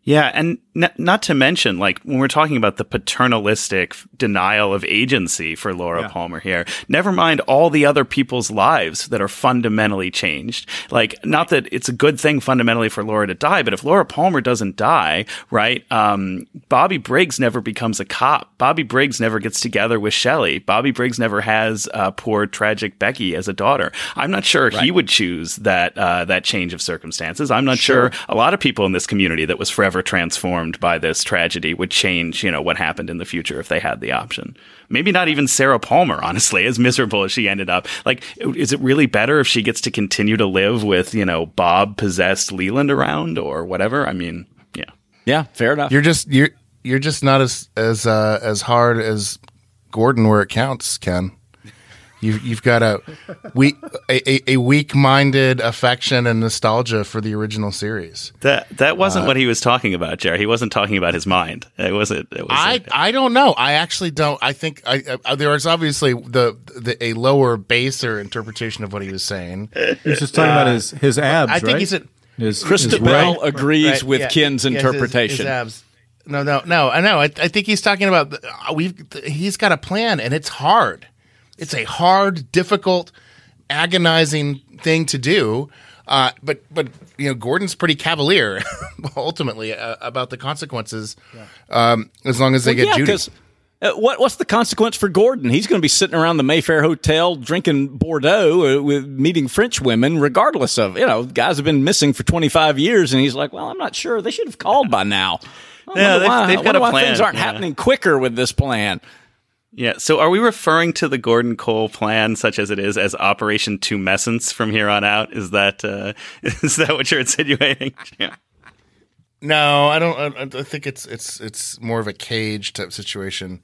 Yeah, and n- not to mention, like when we're talking about the paternalistic denial of agency for Laura Palmer here, never mind all the other people's lives that are fundamentally changed. Like, not that it's a good thing fundamentally for Laura to die, but if Laura Palmer doesn't die, right? Um, Bobby Briggs never becomes a cop. Bobby Briggs never gets together with Shelley. Bobby Briggs never has uh, poor tragic Becky as a daughter. I'm not sure he would choose that uh, that change of circumstances. I'm not sure a lot of people in this community that was forever transformed by this tragedy would change, you know, what happened in the future if they had the option. Maybe not even Sarah Palmer, honestly, as miserable as she ended up. Like, is it really better if she gets to continue to live with, you know, Bob possessed Leland around or whatever? I mean, yeah. Yeah, fair enough. You're just you're you're just not as as uh, as hard as Gordon where it counts, Ken. You've you've got a weak a, a, a weak minded affection and nostalgia for the original series. That that Uh, wasn't what he was talking about, Jerry. He wasn't talking about his mind. It wasn't. It was I I don't know. I actually don't. I think I, I there is obviously the, the a lower baser interpretation of what he was saying. He's just talking about his his abs, I think right? he's a his, Krista his Bell right- agrees Right, with yeah, Ken's yes, his- interpretation. his abs. No, no, no. I know. I, I think he's talking about uh, we've. He's got a plan, and it's hard. It's a hard, difficult, agonizing thing to do. Uh, but but you know, Gordon's pretty cavalier ultimately uh, about the consequences. Um, as long as they get yeah, Judy. uh, what what's the consequence for Gordon? He's going to be sitting around the Mayfair Hotel drinking Bordeaux uh, with meeting French women, regardless of you know guys have been missing for twenty five years, and he's like, well, I'm not sure. They should have called by now. Yeah, they've- why, they've got a wonder why plan, Things aren't yeah. happening quicker with this plan. Yeah. So are we referring to the Gordon Cole plan, such as it is, as Operation Tumescence from here on out? Is that uh, is that what you're insinuating? No, I don't. I, I think it's it's it's more of a cage type situation.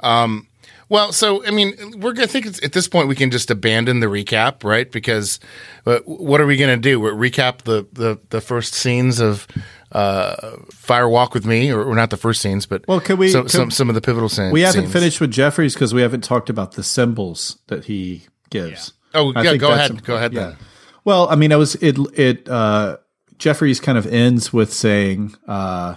Um, well, so I mean, we're gonna think at this point we can just abandon the recap, right? Because uh, what are we gonna do? We're recap the the the first scenes of uh, Fire Walk with Me, or, or not the first scenes, but Well, can we- some can- some, some of the pivotal scenes. We haven't finished with Jeffries because we haven't talked about the symbols that he gives. Oh, I yeah, go ahead, go ahead important. then. Well, I mean, I was it it uh Jeffries kind of ends with saying uh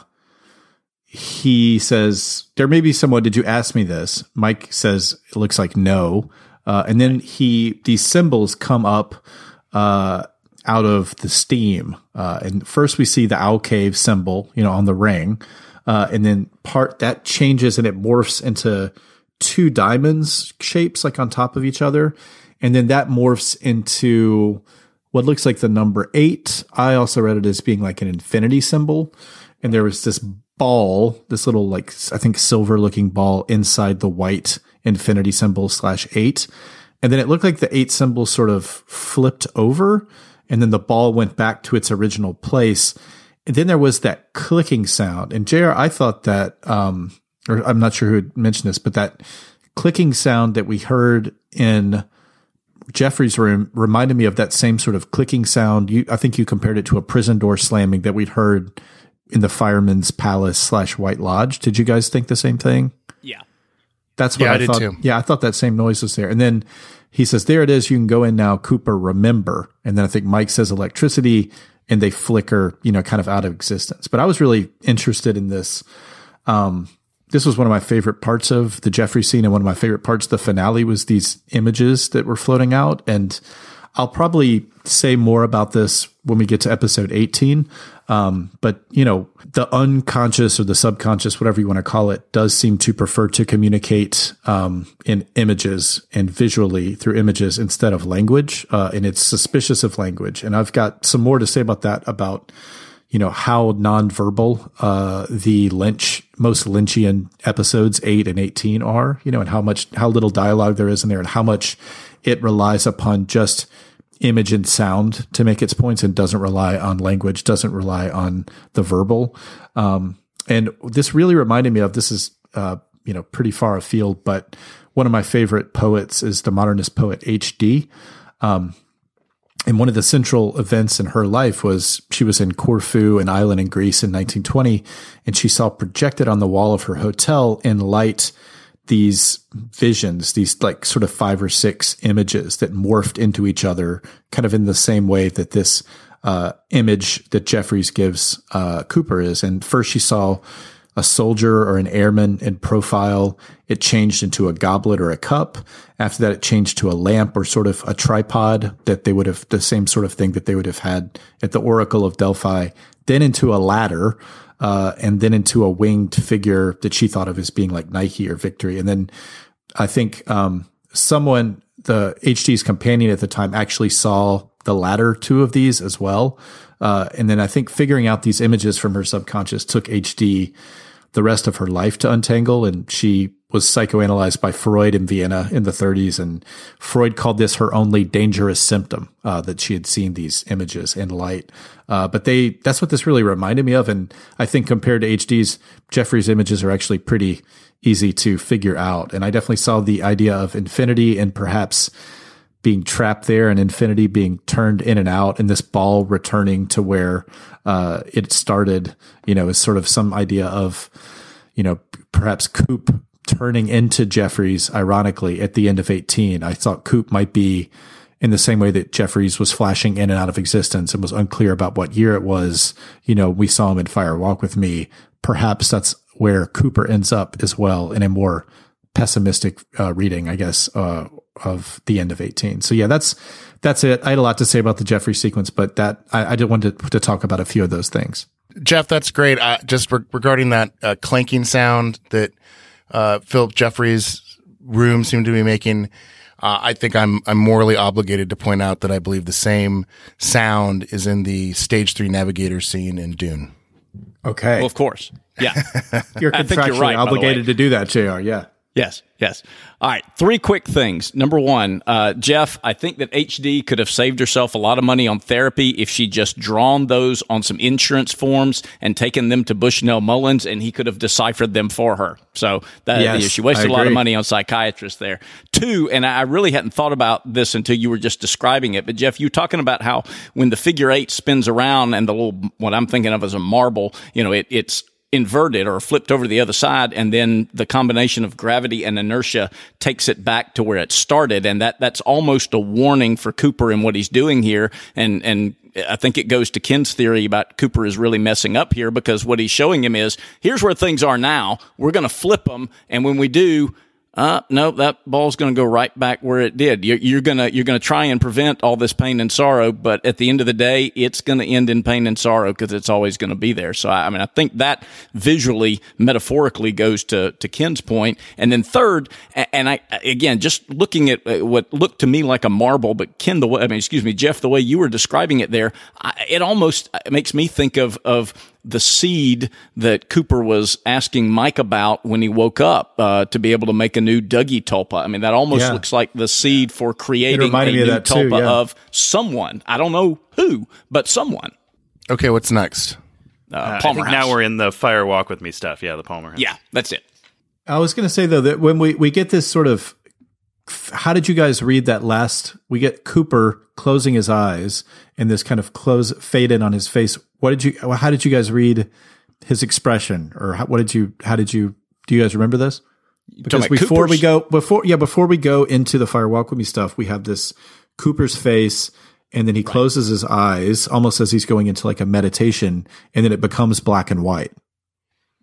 he says there may be someone did you ask me this? Mike says it looks like no. Uh and then he these symbols come up uh out of the steam. Uh and first we see the owl cave symbol, you know, on the ring. Uh and then part that changes and it morphs into two diamonds shapes like on top of each other and then that morphs into what looks like the number eight. I also read it as being like an infinity symbol. And there was this ball, this little, like, I think silver looking ball inside the white infinity symbol slash eight. And then it looked like the eight symbol sort of flipped over. And then the ball went back to its original place. And then there was that clicking sound. And JR, I thought that, um, or I'm not sure who had mentioned this, but that clicking sound that we heard in Jeffries' room reminded me of that same sort of clicking sound. You, I think you compared it to a prison door slamming that we'd heard in the fireman's palace slash White Lodge. Did you guys think the same thing? Yeah. That's what Yeah, I I, did thought. too. Yeah, I thought that same noise was there. And then he says, "There it is. You can go in now." Cooper, remember. And then I think Mike says electricity, and they flicker, you know, kind of out of existence. But I was really interested in this. Um, this was one of my favorite parts of the Jeffrey scene, and one of my favorite parts of the finale was these images that were floating out. And I'll probably say more about this when we get to episode 18. Um, but you know, the unconscious or the subconscious, whatever you want to call it, does seem to prefer to communicate um, in images and visually through images instead of language. Uh, and it's suspicious of language. And I've got some more to say about that, about you know how nonverbal uh, the Lynch most Lynchian episodes eight and eighteen are. You know, and how much how little dialogue there is in there, and how much it relies upon just image and sound to make its points, and doesn't rely on language, doesn't rely on the verbal. Um, and this really reminded me of this is uh, you know pretty far afield, but one of my favorite poets is the modernist poet H. D. And one of the central events in her life was she was in Corfu, an island in Greece in 1920, and she saw projected on the wall of her hotel in light these visions, these like sort of five or six images that morphed into each other, kind of in the same way that this uh, image that Jeffries gives uh, Cooper is. And first she saw a soldier or an airman in profile. It changed into a goblet or a cup. After that, it changed to a lamp or sort of a tripod that they would have, the same sort of thing that they would have had at the Oracle of Delphi. Then into a ladder, uh, and then into a winged figure that she thought of as being like Nike or Victory. And then I think um, someone, the HD's companion at the time, actually saw the latter two of these as well. Uh, and then I think figuring out these images from her subconscious took HD the rest of her life to untangle. And she was psychoanalyzed by Freud in Vienna in the 30s. And Freud called this her only dangerous symptom uh, that she had seen these images in light. Uh, but they that's what this really reminded me of. And I think compared to HD's, Jeffries' images are actually pretty easy to figure out. And I definitely saw the idea of infinity and perhaps being trapped there and infinity being turned in and out and this ball returning to where uh, it started, you know, is sort of some idea of, you know, perhaps Coop turning into Jeffries, ironically, at the end of 18. I thought Coop might be in the same way that Jeffries was flashing in and out of existence and was unclear about what year it was. You know, we saw him in Fire Walk with Me. Perhaps that's where Cooper ends up as well in a more pessimistic uh, reading, I guess, uh, of the end of 18. So yeah, that's, that's it. I had a lot to say about the Jeffrey sequence, but that I, I did want to, to talk about a few of those things. Jeff, that's great. Uh, just re- regarding that uh, clanking sound that uh, Philip Jeffries' room seemed to be making, uh, I think I'm I'm morally obligated to point out that I believe the same sound is in the stage three navigator scene in Dune. Okay. Well, of course. Yeah. you're I think contractually you're right, by the way. obligated to do that, JR. Yeah. Yes, yes. All right, three quick things. Number one, uh, Jeff, I think that HD could have saved herself a lot of money on therapy if she just drawn those on some insurance forms and taken them to Bushnell Mullins, and he could have deciphered them for her. So that Yes, she wasted a lot of money on psychiatrists there. Two, and I really hadn't thought about this until you were just describing it, but Jeff, you talking about how when the figure eight spins around and the little what I'm thinking of as a marble, you know, it, it's inverted or flipped over to the other side and then the combination of gravity and inertia takes it back to where it started. And that that's almost a warning for Cooper and what he's doing here. And and I think it goes to Ken's theory about Cooper is really messing up here because what he's showing him is here's where things are now. We're going to flip them and when we do uh, no, that ball's going to go right back where it did. You're, you're gonna you're gonna try and prevent all this pain and sorrow, but at the end of the day, it's going to end in pain and sorrow because it's always going to be there. So I, I mean, I think that visually, metaphorically, goes to to Ken's point. And then third, and I again just looking at uh, what looked to me like a marble, but Ken, the way I mean, excuse me, Jeff, the way you were describing it there, I, it almost uh, makes me think of of the seed that Cooper was asking Mike about when he woke up uh, to be able to make a new Dougie tulpa. I mean, that almost Yeah. looks like the seed for creating a new of that too, tulpa yeah. of someone. I don't know who, but someone. Okay, what's next? Uh, I Palmer think now we're in the Fire Walk with Me stuff. Yeah, the Palmer House. Yeah, that's it. I was going to say though that when we we get this sort of how did you guys read that last we get Cooper closing his eyes and this kind of close fade in on his face. What did you how did you guys read his expression? Or how, what did you how did you do you guys remember this? because before we go before yeah before we go into the fire walk with me stuff we have this cooper's face and then he closes his eyes almost as he's going into like a meditation and then it becomes black and white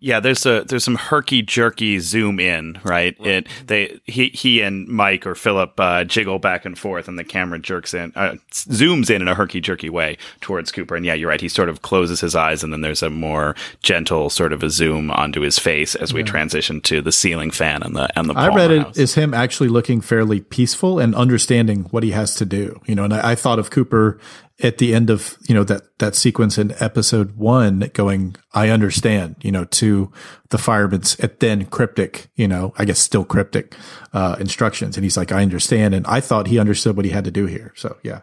Yeah, there's a there's some herky jerky zoom in, right? It they he he and Mike or Philip uh, jiggle back and forth, and the camera jerks in, uh, zooms in in a herky jerky way towards Cooper. And yeah, you're right. He sort of closes his eyes, and then there's a more gentle sort of a zoom onto his face as we transition to the ceiling fan and the and the. i read it house. as him actually looking fairly peaceful and understanding what he has to do you know and i, I thought of cooper at the end of you know that that sequence in episode one going i understand you know to the fireman's at then cryptic you know i guess still cryptic uh instructions. And he's like i understand and i thought he understood what he had to do here. So yeah.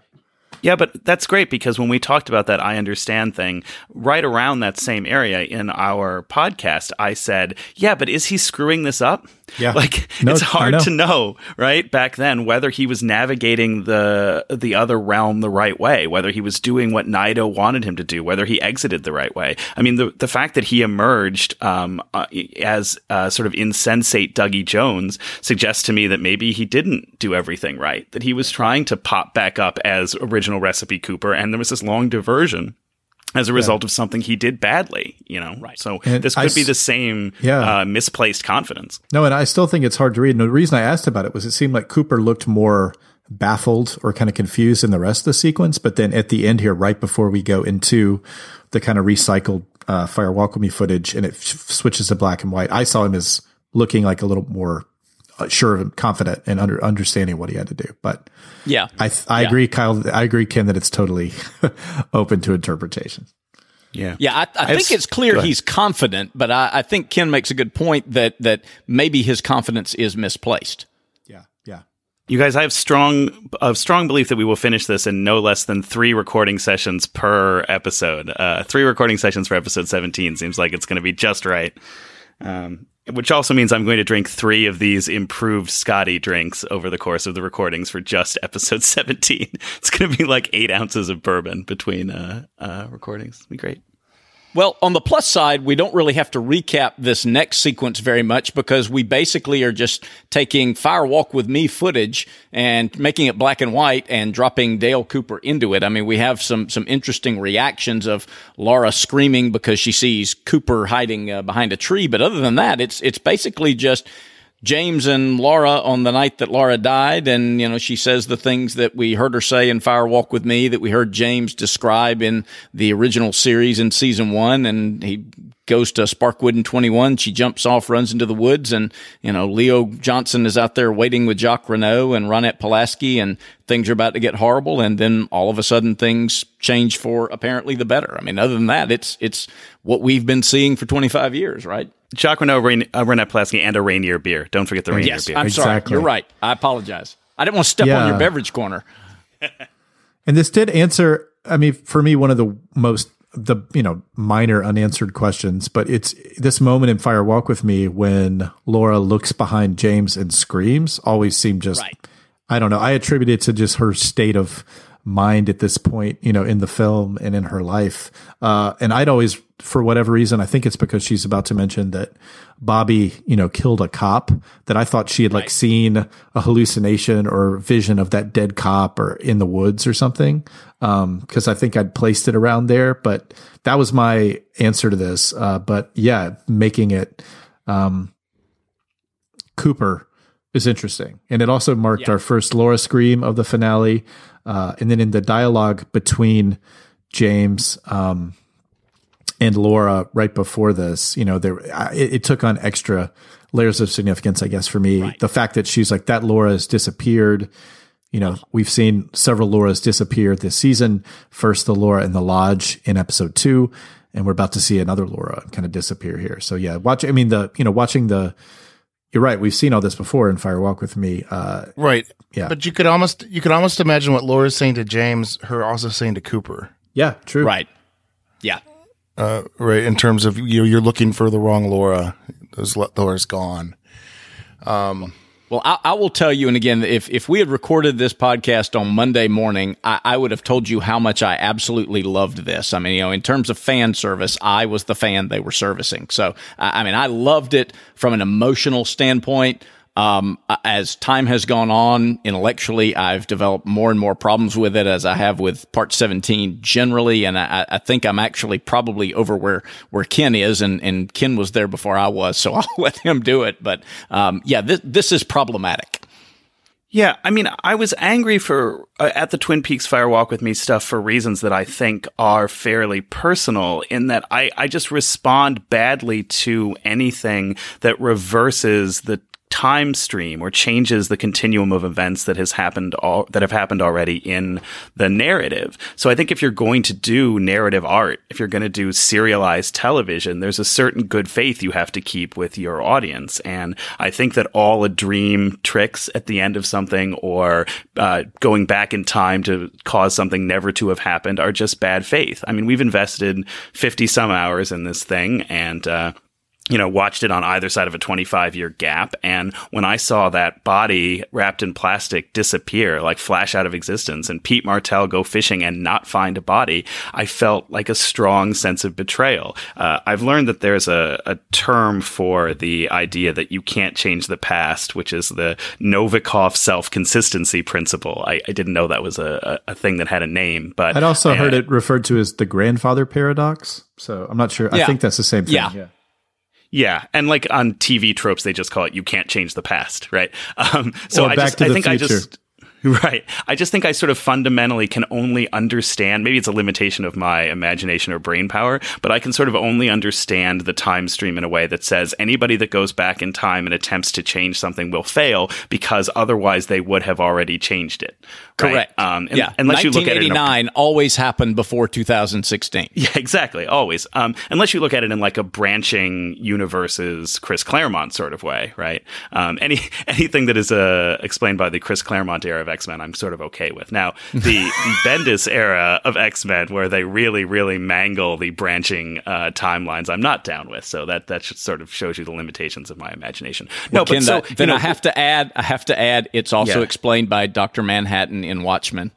Yeah, but that's great because when we talked about that I understand thing, right around that same area in our podcast, I said, Yeah, but is he screwing this up? Yeah. Like No, it's hard know. to know, right? Back then, whether he was navigating the the other realm the right way, whether he was doing what Naido wanted him to do, whether he exited the right way. I mean, the the fact that he emerged um, uh, as uh, sort of insensate Dougie Jones suggests to me that maybe he didn't do everything right. That he was trying to pop back up as original recipe Cooper, and there was this long diversion. As a result of something he did badly, you know, right? So And this I could be the same Yeah. uh, misplaced confidence. No, and I still think it's hard to read. And the reason I asked about it was it seemed like Cooper looked more baffled or kind of confused in the rest of the sequence. But then at the end here, right before we go into the kind of recycled uh, Fire Walk With Me footage and it f- switches to black and white, I saw him as looking like a little more sure of him, confident and under, understanding what he had to do. But Yeah. I, th- I agree, Kyle. I agree, Ken, that it's totally open to interpretation. Yeah, Yeah, I, I think It's- it's clear he's confident, but I, I think Ken makes a good point that that maybe his confidence is misplaced. Yeah. Yeah. You guys, I have strong a strong belief that we will finish this in no less than three recording sessions per episode. Uh, three recording sessions for episode seventeen seems like it's going to be just right. Um, which also means I'm going to drink three of these improved Scotty drinks over the course of the recordings for just episode 17. It's going to be like eight ounces of bourbon between uh, uh, recordings. It'll be great. Well, on the plus side, we don't really have to recap this next sequence very much because we basically are just taking Fire Walk with Me footage and making it black and white and dropping Dale Cooper into it. I mean, we have some some interesting reactions of Laura screaming because she sees Cooper hiding uh, behind a tree, but other than that, it's it's basically just James and Laura on the night that Laura died, and you know she says the things that we heard her say in Fire Walk with Me, that we heard James describe in the original series in season one, and he goes to Sparkwood in 21. She jumps off, runs into the woods, and you know Leo Johnson is out there waiting with Jacques Renault and Ronette Pulaski, and things are about to get horrible, and then all of a sudden things change for apparently the better. I mean, other than that, it's it's what we've been seeing for 25 years, right? Jacques Renault, Rain- uh, Ronette Pulaski, and a Rainier beer. Don't forget the Rainier Yes, beer. I'm sorry. Exactly. You're right. I apologize. I didn't want to step Yeah. on your beverage corner. And this did answer, I mean, for me, one of the most, the, you know, minor unanswered questions, but it's this moment in Fire Walk with Me when Laura looks behind James and screams always seemed just, Right. I don't know. I attribute it to just her state of mind at this point, you know, in the film and in her life. Uh, and I'd always, for whatever reason, I think it's because she's about to mention that Bobby, you know, killed a cop that I thought she had like seen a hallucination or vision of that dead cop or in the woods or something. Um, cause I think I'd placed it around there, but that was my answer to this. Uh, but yeah, making it, um, Cooper is interesting. And it also marked our first Laura scream of the finale. Uh, and then in the dialogue between James um, and Laura right before this, you know, there I- it, it took on extra layers of significance, I guess, for me. The fact that she's like, that Laura has disappeared. You know, we've seen several Lauras disappear this season. First, the Laura in the lodge in episode two, and we're about to see another Laura kind of disappear here. So yeah, watch. I mean, the you know, watching the. You're right. We've seen all this before in Fire Walk with Me. Uh, Right. Yeah. But you could almost you could almost imagine what Laura's saying to James, her also saying to Cooper. yeah, true. Right. Yeah. Uh, right. In terms of you you're looking for the wrong Laura. Those Laura's gone. Um Well, I, I, will tell you, and again, if, if we had recorded this podcast on Monday morning, I, I, would have told you how much I absolutely loved this. I mean, you know, in terms of fan service, I was the fan they were servicing. So, I, I mean, I loved it from an emotional standpoint. Um, as time has gone on intellectually, I've developed more and more problems with it as I have with part 17 generally. And I, I think I'm actually probably over where, where Ken is and, and Ken was there before I was. So I'll let him do it. But, um, yeah, this, this is problematic. Yeah, I mean, I was angry for uh, at the Twin Peaks Fire Walk with Me stuff for reasons that I think are fairly personal. In that I I just respond badly to anything that reverses the time stream or changes the continuum of events that has happened all that have happened already in the narrative. So I think if you're going to do narrative art, if you're going to do serialized television, there's a certain good faith you have to keep with your audience. And I think that all a dream tricks at the end of something or uh, going back in time to cause something never to have happened are just bad faith. I mean, we've invested 50 some hours in this thing and uh, you know, watched it on either side of a 25 year gap. And when I saw that body wrapped in plastic disappear, like flash out of existence, and Pete Martell go fishing and not find a body, I felt like a strong sense of betrayal. Uh, I've learned that there's a, a term for the idea that you can't change the past, which is the Novikov self consistency principle. I, I, didn't know that was a, a, thing that had a name, but I'd also I, heard it referred to as the grandfather paradox. So I'm not sure. Yeah. I think that's the same thing. Yeah. yeah. Yeah, and like on TV tropes, they just call it "you can't change the past," right? Um, so I just, I think future. I just Right. I just think I sort of fundamentally can only understand, maybe it's a limitation of my imagination or brain power, but I can sort of only understand the time stream in a way that says anybody that goes back in time and attempts to change something will fail because otherwise they would have already changed it. Right? Correct. Um, and, yeah. Unless you look at it in a, always happened before 2016. Yeah, exactly. Always. Um, unless you look at it in like a branching universes Chris Claremont sort of way, right? Um, any anything that is uh, explained by the Chris Claremont era of X Men, I'm sort of okay with. Now, the Bendis era of X Men, where they really, really mangle the branching uh, timelines, I'm not down with. So that that sort of shows you the limitations of my imagination. No, well, but so, then know, I have to add, I have to add, it's also yeah. explained by Doctor Manhattan in Watchmen.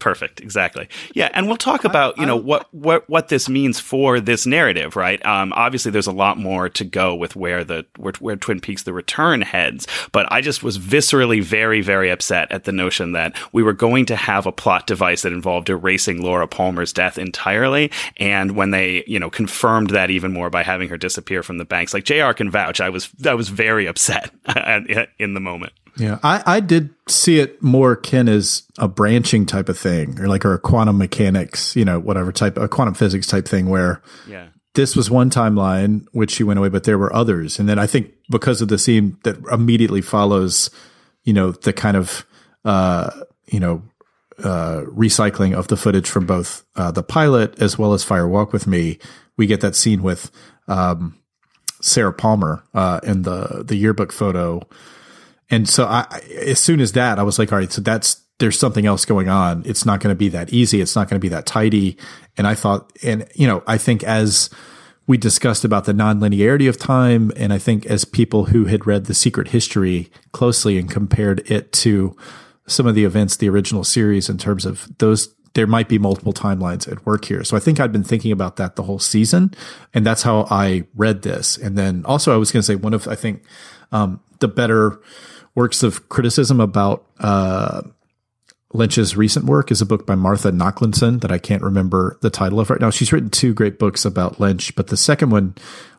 Perfect. Exactly. Yeah, and we'll talk about you know what what what this means for this narrative, right? Um, obviously, there's a lot more to go with where the where, where Twin Peaks: The Return heads, but I just was viscerally very very upset at the notion that we were going to have a plot device that involved erasing Laura Palmer's death entirely, and when they you know confirmed that even more by having her disappear from the banks, like Jr. can vouch, I was I was very upset in the moment. Yeah, I, I did see it more akin as a branching type of thing, or like or a quantum mechanics, you know, whatever type, a quantum physics type thing, where yeah, this was one timeline which she went away, but there were others, and then I think because of the scene that immediately follows, you know, the kind of uh, you know uh, recycling of the footage from both uh, the pilot as well as Fire Walk with Me, we get that scene with um, Sarah Palmer uh, in the the yearbook photo and so I, as soon as that, I was like, all right, so that's, there's something else going on. It's not going to be that easy. It's not going to be that tidy. And I thought, and you know, I think as we discussed about the nonlinearity of time, and I think as people who had read the secret history closely and compared it to some of the events, the original series in terms of those there might be multiple timelines at work here. So I think I'd been thinking about that the whole season. And that's how I read this. And then also I was going to say one of, I think, um, the better works of criticism about uh, Lynch's recent work is a book by Martha Nochimson that I can't remember the title of right now. She's written two great books about Lynch, but the second one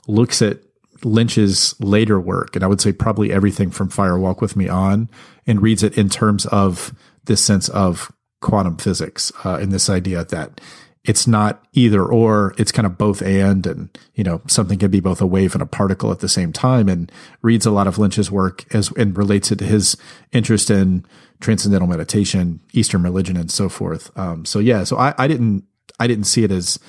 looks at Lynch's later work, and I would say probably everything from Fire Walk with Me on, and reads it in terms of this sense of quantum physics uh, and this idea that it's not either or it's kind of both and and you know something can be both a wave and a particle at the same time. And reads a lot of lynch's work as and relates it to his interest in transcendental meditation eastern religion and so forth. Um, so yeah so I, I didn't i didn't see it as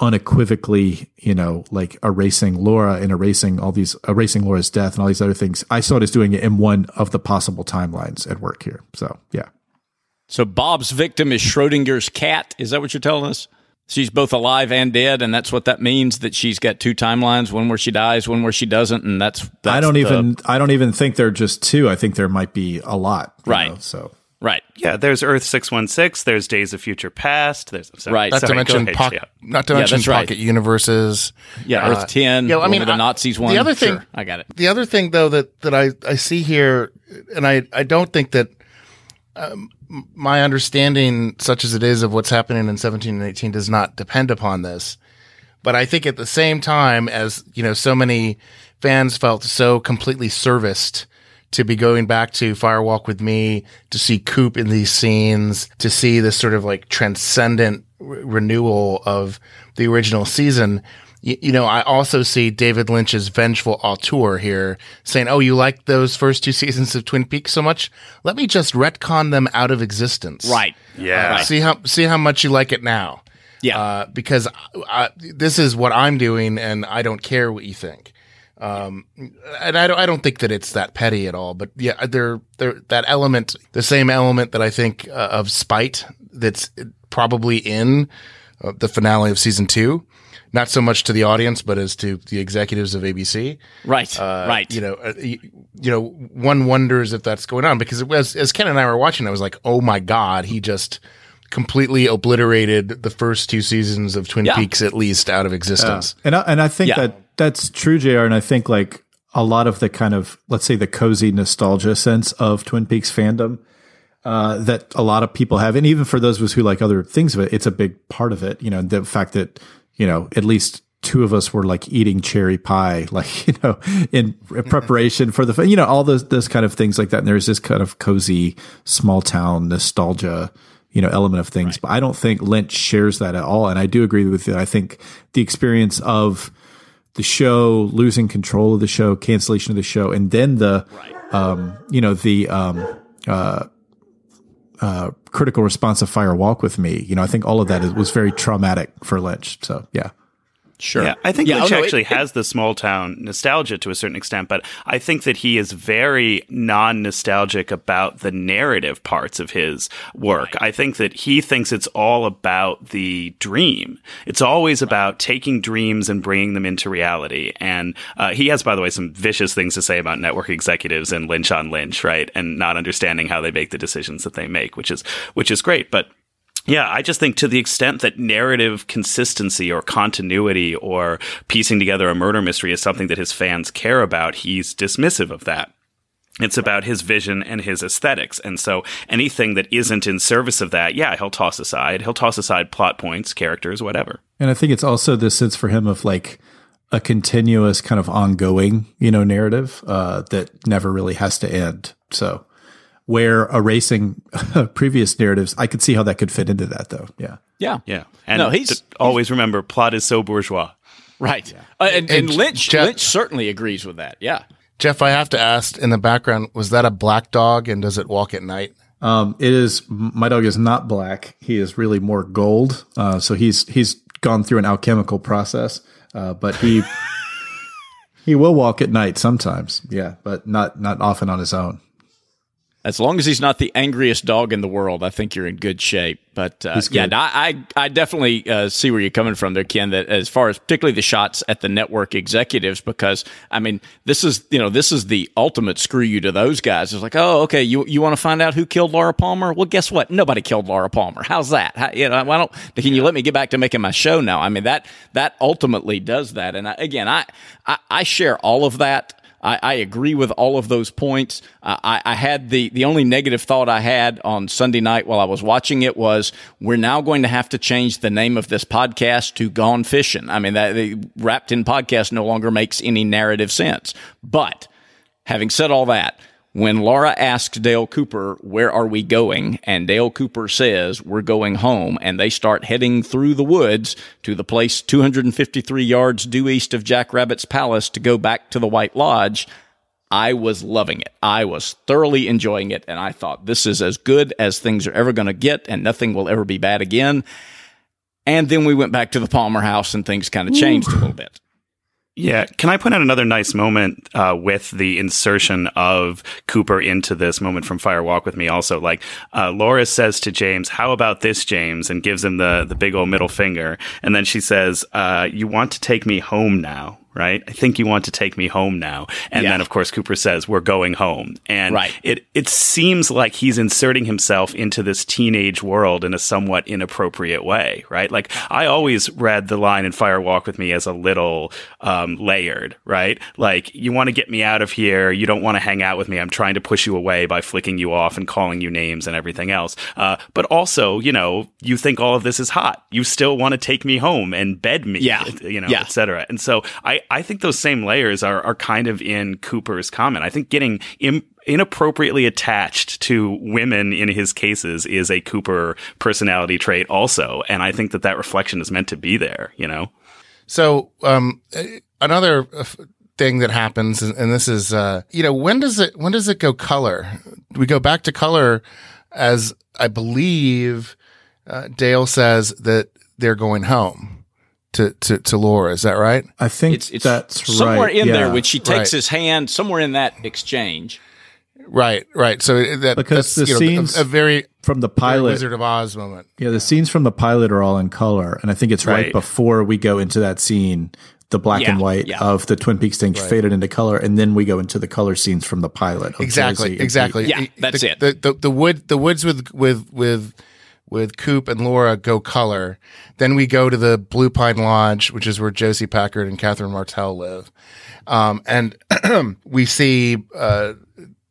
unequivocally you know like erasing laura and erasing all these erasing laura's death and all these other things. I saw it as doing it in one of the possible timelines at work here. So yeah so Bob's victim is Schrodinger's cat. Is that what you're telling us? she's both alive and dead, and that's what that means. That she's got two timelines: one where she dies, one where she doesn't, and that's. that's I don't the- even I don't even think they're just two. I think there might be a lot. Right. know, so right. Yeah, there's Earth 616, there's Days of Future Past, there's sorry, Right. Not sorry, to mention, go ahead, poc- yeah. not to Yeah, mention that's right. pocket universes. Yeah, Uh, Earth Ten. yeah, I mean, the I- Nazis one. the other thing- Sure, I got it. The other thing, though, that that I I see here, and I I don't think that. Um, my understanding, such as it is, of what's happening in 17 and 18 does not depend upon this. But I think at the same time, as you know, so many fans felt so completely serviced to be going back to Fire Walk with Me, to see Coop in these scenes, to see this sort of like transcendent re- renewal of the original season. Y- You know, I also see David Lynch's vengeful auteur here saying, Oh, you like those first two seasons of Twin Peaks so much? Let me just retcon them out of existence. Right. Yeah. Uh, See how, see how much you like it now Yeah. uh, because I, this is what I'm doing, and I don't care what you think. Um, and I don't, I don't think that it's that petty at all. But yeah, there, there, that element, the same element that I think uh, of spite that's probably in uh, the finale of season two. Not so much to the audience, but as to the executives of ABC. right. Uh, right. You know, uh, you, you know, one wonders if that's going on because it was, as Ken and I were watching, I was like, oh my God, he just completely obliterated the first two seasons of Twin Yeah. Peaks at least out of existence. and I, and I think Yeah. that that's true, Jr. And I think like a lot of the kind of let's say the cozy nostalgia sense of Twin Peaks fandom uh, that a lot of people have, and even for those of us who like other things of it, it's a big part of it. You know, the fact that you know at least two of us were like eating cherry pie, like you know, in preparation for the you know all those those kind of things like that. And there's this kind of cozy small town nostalgia you know element of things. But i don't think lynch shares that at all. And i do agree with you. I think the experience of the show losing control of the show cancellation of the show and then the um you know the um uh uh critical response of fire walk with me. You know i think all of that is, was very traumatic for lynch. So yeah sure. Yeah, I think Yeah, Lynch oh, no, actually it- has the small town nostalgia to a certain extent, but I think that he is very non nostalgic about the narrative parts of his work. I think that he thinks it's all about the dream. It's always about taking dreams and bringing them into reality. And uh, he has, by the way, some vicious things to say about network executives and Lynch on Lynch, right? And not understanding how they make the decisions that they make, which is which is great, but. Yeah, I just think to the extent that narrative consistency or continuity or piecing together a murder mystery is something that his fans care about, he's dismissive of that. It's about his vision and his aesthetics. And so anything that isn't in service of that, yeah, he'll toss aside. He'll toss aside plot points, characters, whatever. and i think it's also this sense for him of like a continuous kind of ongoing you know narrative uh that never really has to end so where erasing previous narratives i could see how that could fit into that though yeah yeah. Yeah. And No, he's- to always remember plot is so bourgeois. Right. Uh, and, and, And Lynch Jeff- Lynch certainly agrees with that. Yeah. Jeff, I have to ask in the background, was that a black dog and does it walk at night? Um, it is my dog is not black. He is really more gold. Uh, so he's he's gone through an alchemical process, uh, but he he will walk at night sometimes. Yeah, but not not often on his own. As long as he's not the angriest dog in the world, I think you're in good shape. But uh, yeah. I, I I definitely uh, see where you're coming from there, Ken. That as far as particularly the shots at the network executives, because I mean, this is you know this is the ultimate screw you to those guys. It's like, oh, okay, you you want to find out who killed Laura Palmer? Well, guess what? Nobody killed Laura Palmer. How's that? How, you know, why don't can you let me get back to making my show now? I mean that that ultimately does that. And I, again, I, I I share all of that. I, I agree with all of those points. Uh, I, I had the the only negative thought I had on Sunday night while I was watching it was we're now going to have to change the name of this podcast to Gone Fishing. I mean that the wrapped in podcast no longer makes any narrative sense. But having said all that, when Laura asks Dale Cooper, Where are we going? and Dale Cooper says, We're going home, and they start heading through the woods to the place 253 yards due east of Jack Rabbit's palace to go back to the White Lodge. I was loving it. I was thoroughly enjoying it, and I thought this is as good as things are ever going to get, and nothing will ever be bad again. And then we went back to the Palmer house, and things kind of changed a little bit. Yeah, can I point out another nice moment uh, with the insertion of Cooper into this moment from Fire Walk with Me? Also, like uh, Laura says to James, "How about this, James?" and gives him the the big old middle finger, and then she says, uh, "You want to take me home now?" Right? I think you want to take me home now. And Yeah. then, of course, Cooper says, we're going home. And Right. it, it seems like he's inserting himself into this teenage world in a somewhat inappropriate way, right? Like, I always read the line in Fire Walk with Me as a little um, layered, right? Like, you want to get me out of here. You don't want to hang out with me. I'm trying to push you away by flicking you off and calling you names and everything else. Uh, but also, you know, you think all of this is hot. You still want to take me home and bed me, Yeah. you know, Yeah. et cetera. And so I, I think those same layers are, are kind of in Cooper's comment. I think getting Im- inappropriately attached to women in his cases is a Cooper personality trait also. And I think that that reflection is meant to be there, you know? So, um, another uh, thing that happens, and, and this is, uh, you know, when does it, when does it go color? We go back to color as I believe, uh, Dale says that they're going home to, to, to Laura. Is that right? I think It's, it's that's somewhere right. in there when she takes Right. his hand, somewhere in that exchange. Right, right. So that, Because that's, the you know, scenes a, a very, from the pilot. Wizard of Oz moment. Yeah, the scenes from the pilot are all in color, and I think it's right, Right. before we go into that scene, the black Yeah, and white yeah. of the Twin Peaks thing faded into color, and then we go into the color scenes from the pilot. exactly Jersey exactly Yeah, The- that's the, it. the, the the wood the woods with with with with coop and laura go color. Then we go to the blue pine lodge which is where josie packard and catherine martell live. Um, and we see uh,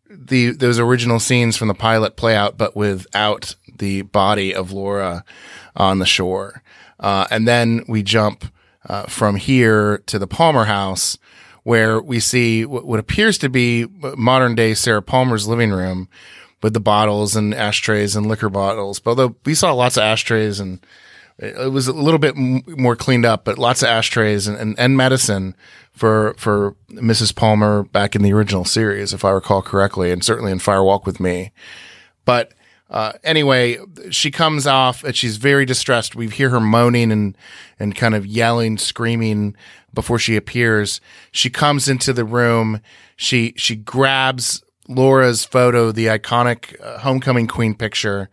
the those original scenes from the pilot play out but without the body of laura on the shore. Uh, and then we jump uh, from here to the palmer house where we see what, what appears to be modern day Sarah Palmer's living room with the bottles and ashtrays and liquor bottles. But although we saw lots of ashtrays and it was a little bit m- more cleaned up, but lots of ashtrays and, and, and medicine for, for Mrs. Palmer back in the original series, if I recall correctly, and certainly in Fire Walk with Me. But uh, anyway, she comes off and she's very distressed. We hear her moaning and and kind of yelling, screaming before she appears. She comes into the room. She she grabs Laura's photo, the iconic uh, homecoming queen picture,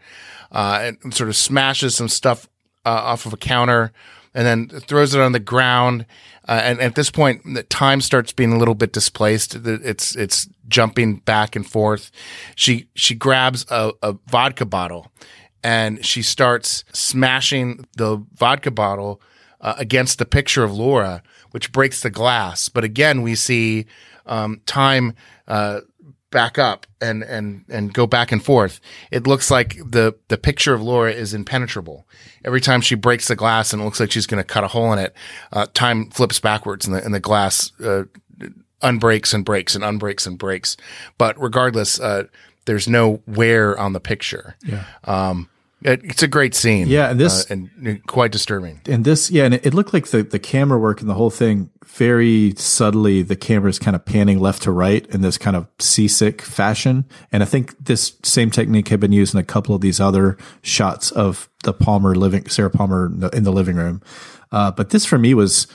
uh, and sort of smashes some stuff uh, off of a counter and then throws it on the ground. Uh, and at this point, the time starts being a little bit displaced. It's it's jumping back and forth. She she grabs a, a vodka bottle and she starts smashing the vodka bottle uh, against the picture of Laura, which breaks the glass. But again, we see um, time uh, back up and and and go back and forth. It looks like the the picture of Laura is impenetrable. Every time she breaks the glass and it looks like she's going to cut a hole in it, uh, time flips backwards and the and the glass uh, unbreaks and breaks and unbreaks and breaks. But regardless, uh, there's no wear on the picture. Yeah. Um, it's a great scene. Yeah, and this- uh, and quite disturbing. and this yeah and it, it looked like the, the camera work and the whole thing very subtly the camera is kind of panning left to right in this kind of seasick fashion and i think this same technique had been used in a couple of these other shots of the palmer living sarah palmer in the, in the living room uh, but this for me was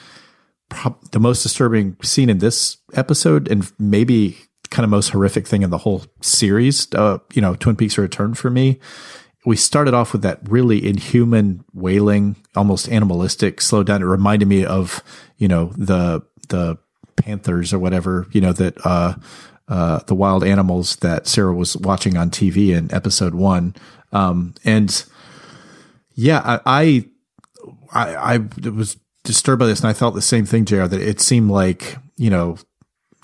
prob- the most disturbing scene in this episode and maybe kind of most horrific thing in the whole series uh, you know twin peaks return for me we started off with that really inhuman wailing, almost animalistic slow down. It reminded me of, you know, the the panthers or whatever, you know, that uh uh the wild animals that Sarah was watching on TV in episode one. Um and yeah, I I I, I was disturbed by this and I felt the same thing, JR, that it seemed like, you know,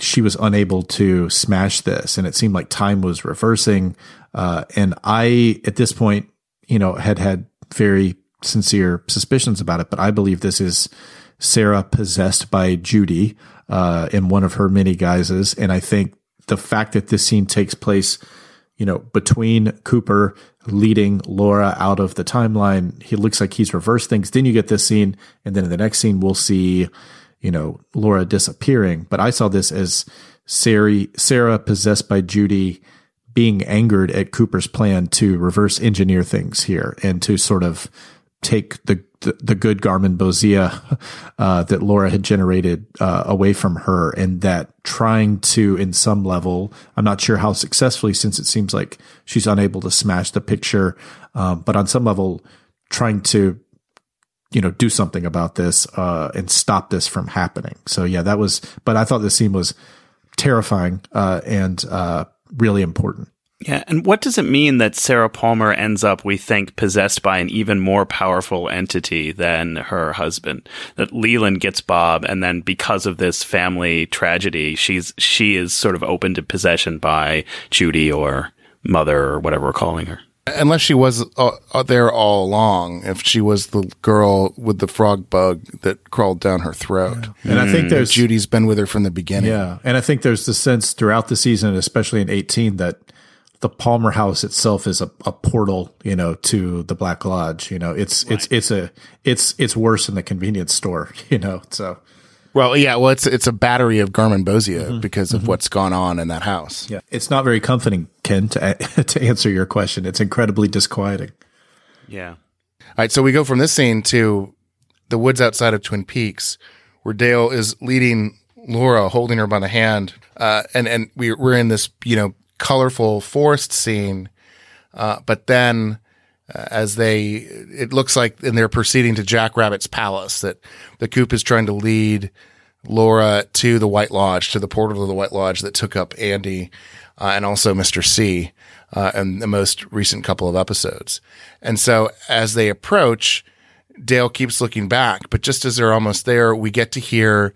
she was unable to smash this and it seemed like time was reversing. Uh, and i at this point you know had had very sincere suspicions about it but i believe this is sarah possessed by judy uh, in one of her many guises. And i think the fact that this scene takes place you know between cooper leading laura out of the timeline he looks like he's reversed things. Then you get this scene and then in the next scene we'll see you know, Laura disappearing. But I saw this as Sarah, Sarah possessed by Judy being angered at Cooper's plan to reverse engineer things here and to sort of take the the, the good garmonbozia uh, that Laura had generated uh, away from her, and that trying to, in some level, I'm not sure how successfully, since it seems like she's unable to smash the picture, um, but on some level, trying to you know do something about this uh, and stop this from happening. So yeah, that was. But I thought this scene was terrifying uh, and uh, really important. Yeah, and what does it mean that Sarah Palmer ends up, we think, possessed by an even more powerful entity than her husband? That Leland gets Bob, and then because of this family tragedy, she's she is sort of open to possession by Judy or Mother or whatever we're calling her. Unless she was uh, uh, there all along, if she was the girl with the frog bug that crawled down her throat. And I think there's Judy's been with her from the beginning. Yeah, and I think there's the sense throughout the season, especially in 18, that the Palmer House itself is a, a portal, you know, to the Black Lodge. You know, it's it's it's a it's it's worse than the convenience store. You know, so Well, yeah. Well, it's it's a battery of garmonbozia because of what's gone on in that house. yeah, it's not very comforting, Ken. To to answer your question, it's incredibly disquieting. Yeah. All right, so we go from this scene to the woods outside of Twin Peaks, where Dale is leading Laura, holding her by the hand, uh, and and we, we're in this you know colorful forest scene, uh, but then uh, as they, it looks like, and they're proceeding to Jackrabbit's palace that the Coop is trying to lead Laura to the White Lodge, to the portal of the White Lodge that took up Andy uh, and also Mr. C uh, in the most recent couple of episodes. And so as they approach, Dale keeps looking back, but just as they're almost there, we get to hear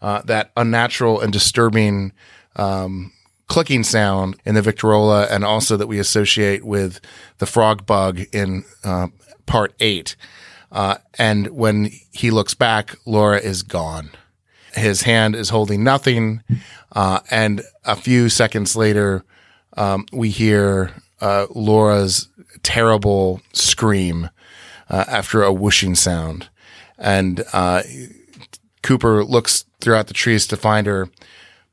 uh, that unnatural and disturbing um, clicking sound in the Victrola, and also that we associate with the frog bug in uh, part eight. Uh, and when he looks back, Laura is gone. His hand is holding nothing. Uh, and a few seconds later, um, we hear uh, Laura's terrible scream uh, after a whooshing sound. And uh, Cooper looks throughout the trees to find her,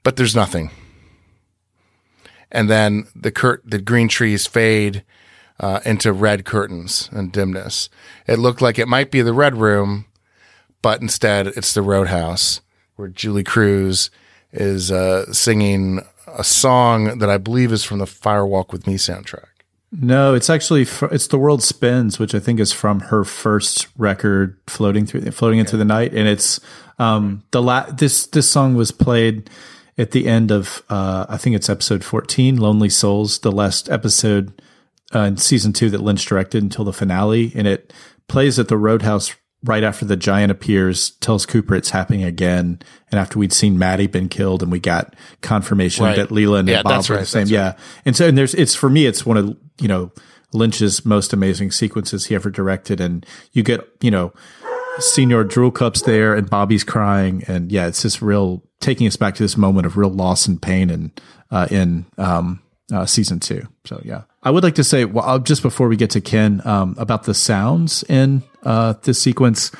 but there's nothing. And then the cur- the green trees fade uh, into red curtains and dimness. It looked like it might be the red room, but instead it's the roadhouse where Julee Cruise is uh, singing a song that I believe is from the Fire Walk with Me soundtrack. No, it's actually fr- it's the world spins, which I think is from her first record, floating through floating into the night, and it's um the la- this this song was played at the end of uh I think it's episode fourteen, Lonely Souls, the last episode uh, in season two that Lynch directed until the finale, and it plays at the Roadhouse right after the giant appears, tells Cooper it's happening again, and after we'd seen Maddy been killed, and we got confirmation Right. that Yeah, and Bob that's were right, the same. that's Yeah, and so and there's it's for me, it's one of you know Lynch's most amazing sequences he ever directed, and you get you know Señor Droolcup's there, and Bobby's crying, and yeah, it's this real taking us back to this moment of real loss and pain, and uh, in um, uh, season two. So yeah, I would like to say well, uh, just before we get to Ken um, about the sounds in uh, this sequence,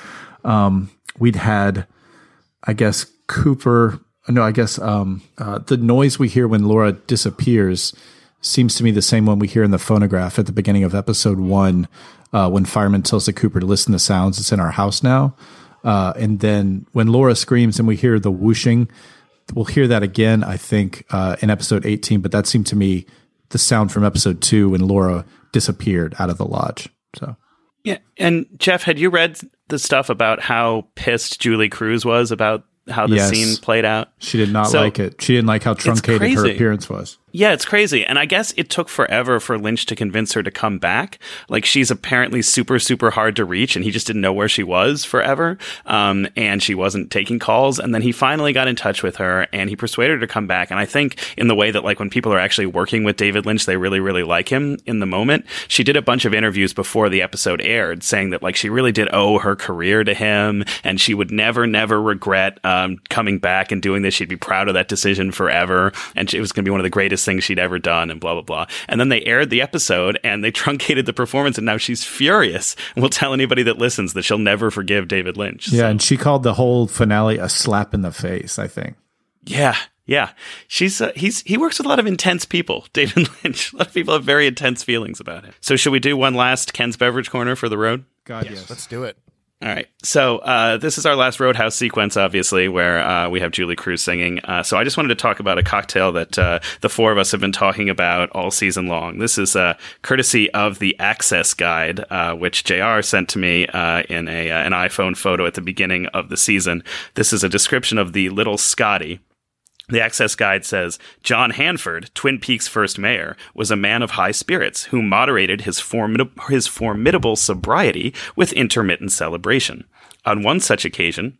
um, we'd had, I guess Cooper. No, I guess um, uh, the noise we hear when Laura disappears seems to me the same one we hear in the phonograph at the beginning of episode one, uh, when fireman tells the Cooper to listen to sounds. It's in our house now, uh, and then when Laura screams and we hear the whooshing, we'll hear that again. I think uh, in episode eighteen, but that seemed to me the sound from episode two when Laura disappeared out of the lodge. So Yeah. And Jeff, had you read the stuff about how pissed Julee Cruise was about how the Yes. scene played out? she did not So, like it. She didn't like how truncated her appearance was. Yeah, it's crazy. And I guess it took forever for Lynch to convince her to come back. Like she's apparently super, super hard to reach and he just didn't know where she was forever. Um, and she wasn't taking calls. And then he finally got in touch with her and he persuaded her to come back. And I think in the way that like when people are actually working with David Lynch, they really, really like him in the moment. She did a bunch of interviews before the episode aired saying that like she really did owe her career to him and she would never, never regret, um, coming back and doing this. She'd be proud of that decision forever. And it was going to be one of the greatest things she'd ever done and blah, blah, blah. And then they aired the episode and they truncated the performance and now she's furious and will tell anybody that listens that she'll never forgive David Lynch. Yeah, So, and she called the whole finale a slap in the face. I think. yeah. Yeah, she's uh, he's he works with a lot of intense people. David Lynch. A lot of people have very intense feelings about him. So should we do one last Ken's beverage corner for the road? God, yes. Let's do it. All right. So uh, this is our last Roadhouse sequence, obviously, where uh, we have Julee Cruise singing. Uh, so I just wanted to talk about a cocktail that uh, the four of us have been talking about all season long. This is uh, courtesy of the Access Guide, uh, which JR sent to me in a an iPhone photo at the beginning of the season. This is a description of the Little Scotty. The Access Guide says John Hanford, Twin Peaks' first mayor, was a man of high spirits who moderated his, formid- his formidable sobriety with intermittent celebration. On one such occasion,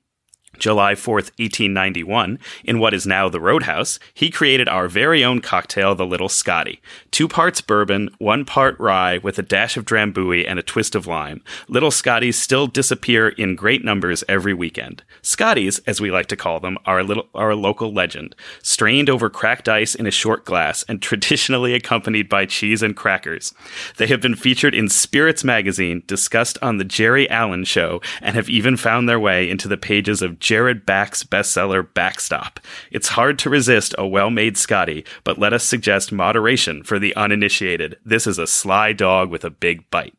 July 4th, 1891, in what is now the Roadhouse, he created our very own cocktail, the Little Scotty. Two parts bourbon, one part rye, with a dash of drambuie and a twist of lime. Little Scotties still disappear in great numbers every weekend. Scotties, as we like to call them, are a, little, are a local legend, strained over cracked ice in a short glass and traditionally accompanied by cheese and crackers. They have been featured in Spirits magazine, discussed on the Jerry Allen Show, and have even found their way into the pages of Jared Back's bestseller Backstop. It's hard to resist a well made Scotty, but let us suggest moderation for the uninitiated. This is a sly dog with a big bite.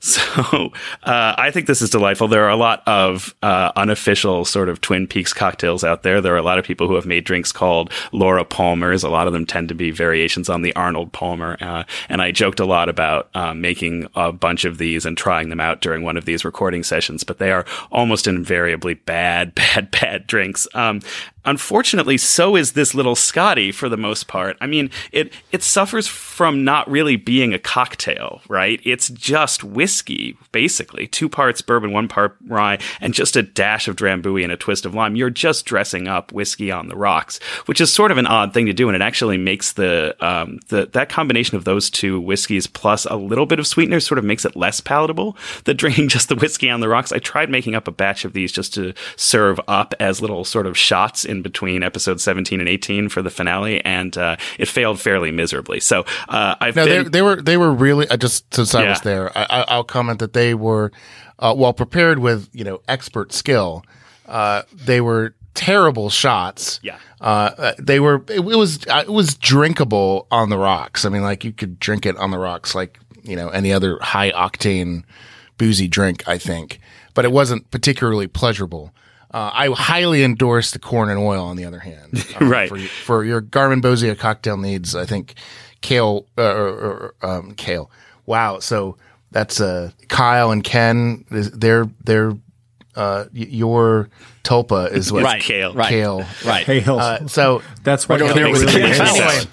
So uh, I think this is delightful. There are a lot of uh, unofficial sort of Twin Peaks cocktails out there. There are a lot of people who have made drinks called Laura Palmer's. A lot of them tend to be variations on the Arnold Palmer. Uh, and I joked a lot about uh, making a bunch of these and trying them out during one of these recording sessions, but they are almost invariably bad, bad, bad drinks. Um, Unfortunately, so is this little Scotty for the most part. I mean, it it suffers from not really being a cocktail, right? It's just whiskey, basically. Two parts bourbon, one part rye, and just a dash of drambuie and a twist of lime. You're just dressing up whiskey on the rocks, which is sort of an odd thing to do, and it actually makes the um, the that combination of those two whiskeys plus a little bit of sweetener sort of makes it less palatable than drinking just the whiskey on the rocks. I tried making up a batch of these just to serve up as little sort of shots in between episode 17 and 18 for the finale, and uh, it failed fairly miserably. So uh, I've No, been. they they were they were really just since I Yeah. was there. I, I, I'll comment that they were uh, well prepared with you know expert skill. Uh, they were terrible shots. Yeah. Uh, uh, they were. It, it was. Uh, it was drinkable on the rocks. I mean, like you could drink it on the rocks, like you know any other high octane boozy drink. I think, but it wasn't particularly pleasurable. Uh, I highly endorse the corn and oil. On the other hand, Uh, Right. for, for your garmonbozia cocktail needs, I think kale uh, or, or um, kale. Wow. So that's uh, Kyle and Ken. is- They're they're uh, y- your tulpa is what Right. Kale. Right. Kale. Right. Kale. Uh, so That's what Right over there with really Ken. Anyway.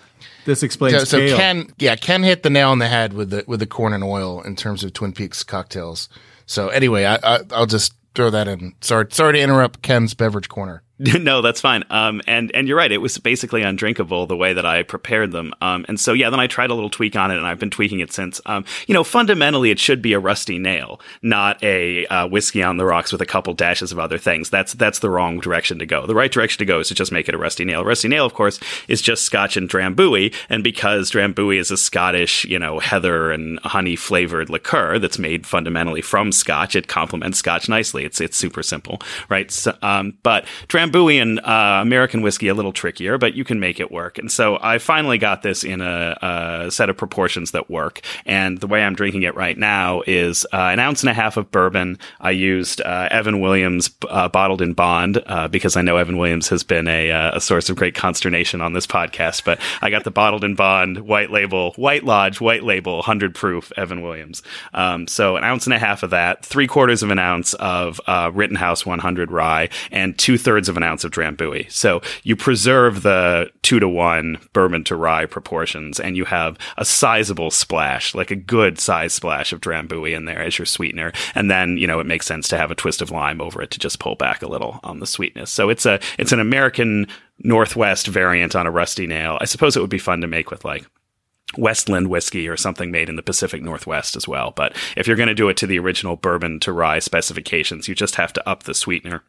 This explains so, so Kale. Ken, yeah, Ken hit the nail on the head with the with the corn and oil in terms of Twin Peaks cocktails. So anyway, I, I I'll just throw that in. Sorry, sorry to interrupt Ken's beverage corner. no, that's fine. Um, and and you're right. It was basically undrinkable the way that I prepared them. Um, and so yeah, then I tried a little tweak on it, and I've been tweaking it since. Um, you know, fundamentally, it should be a rusty nail, not a uh, whiskey on the rocks with a couple dashes of other things. That's that's the wrong direction to go. The right direction to go is to just make it a rusty nail. A Rusty nail, of course, is just Scotch and Drambuie, and because Drambuie is a Scottish, you know, heather and honey flavored liqueur that's made fundamentally from Scotch, it complements Scotch nicely. It's it's super simple, right? So, um, but Drambuie and uh, American whiskey a little trickier, but you can make it work. And so I finally got this in a, a set of proportions that work. And the way I'm drinking it right now is uh, an ounce and a half of bourbon. I used uh, Evan Williams uh, bottled in Bond uh, because I know Evan Williams has been a, uh, a source of great consternation on this podcast. But I got the bottled in Bond white label, White Lodge, white label, 100 proof Evan Williams. Um, so an ounce and a half of that, three quarters of an ounce of Rittenhouse 100 rye, and two thirds of an ounce of Drambuie. So you preserve the two to one bourbon to rye proportions, and you have a sizable splash, like a good size splash of Drambuie in there as your sweetener. And then, you know, it makes sense to have a twist of lime over it to just pull back a little on the sweetness. So it's a, it's an American Northwest variant on a rusty nail. I suppose it would be fun to make with like Westland whiskey or something made in the Pacific Northwest as well. But if you're going to do it to the original bourbon to rye specifications, you just have to up the sweetener,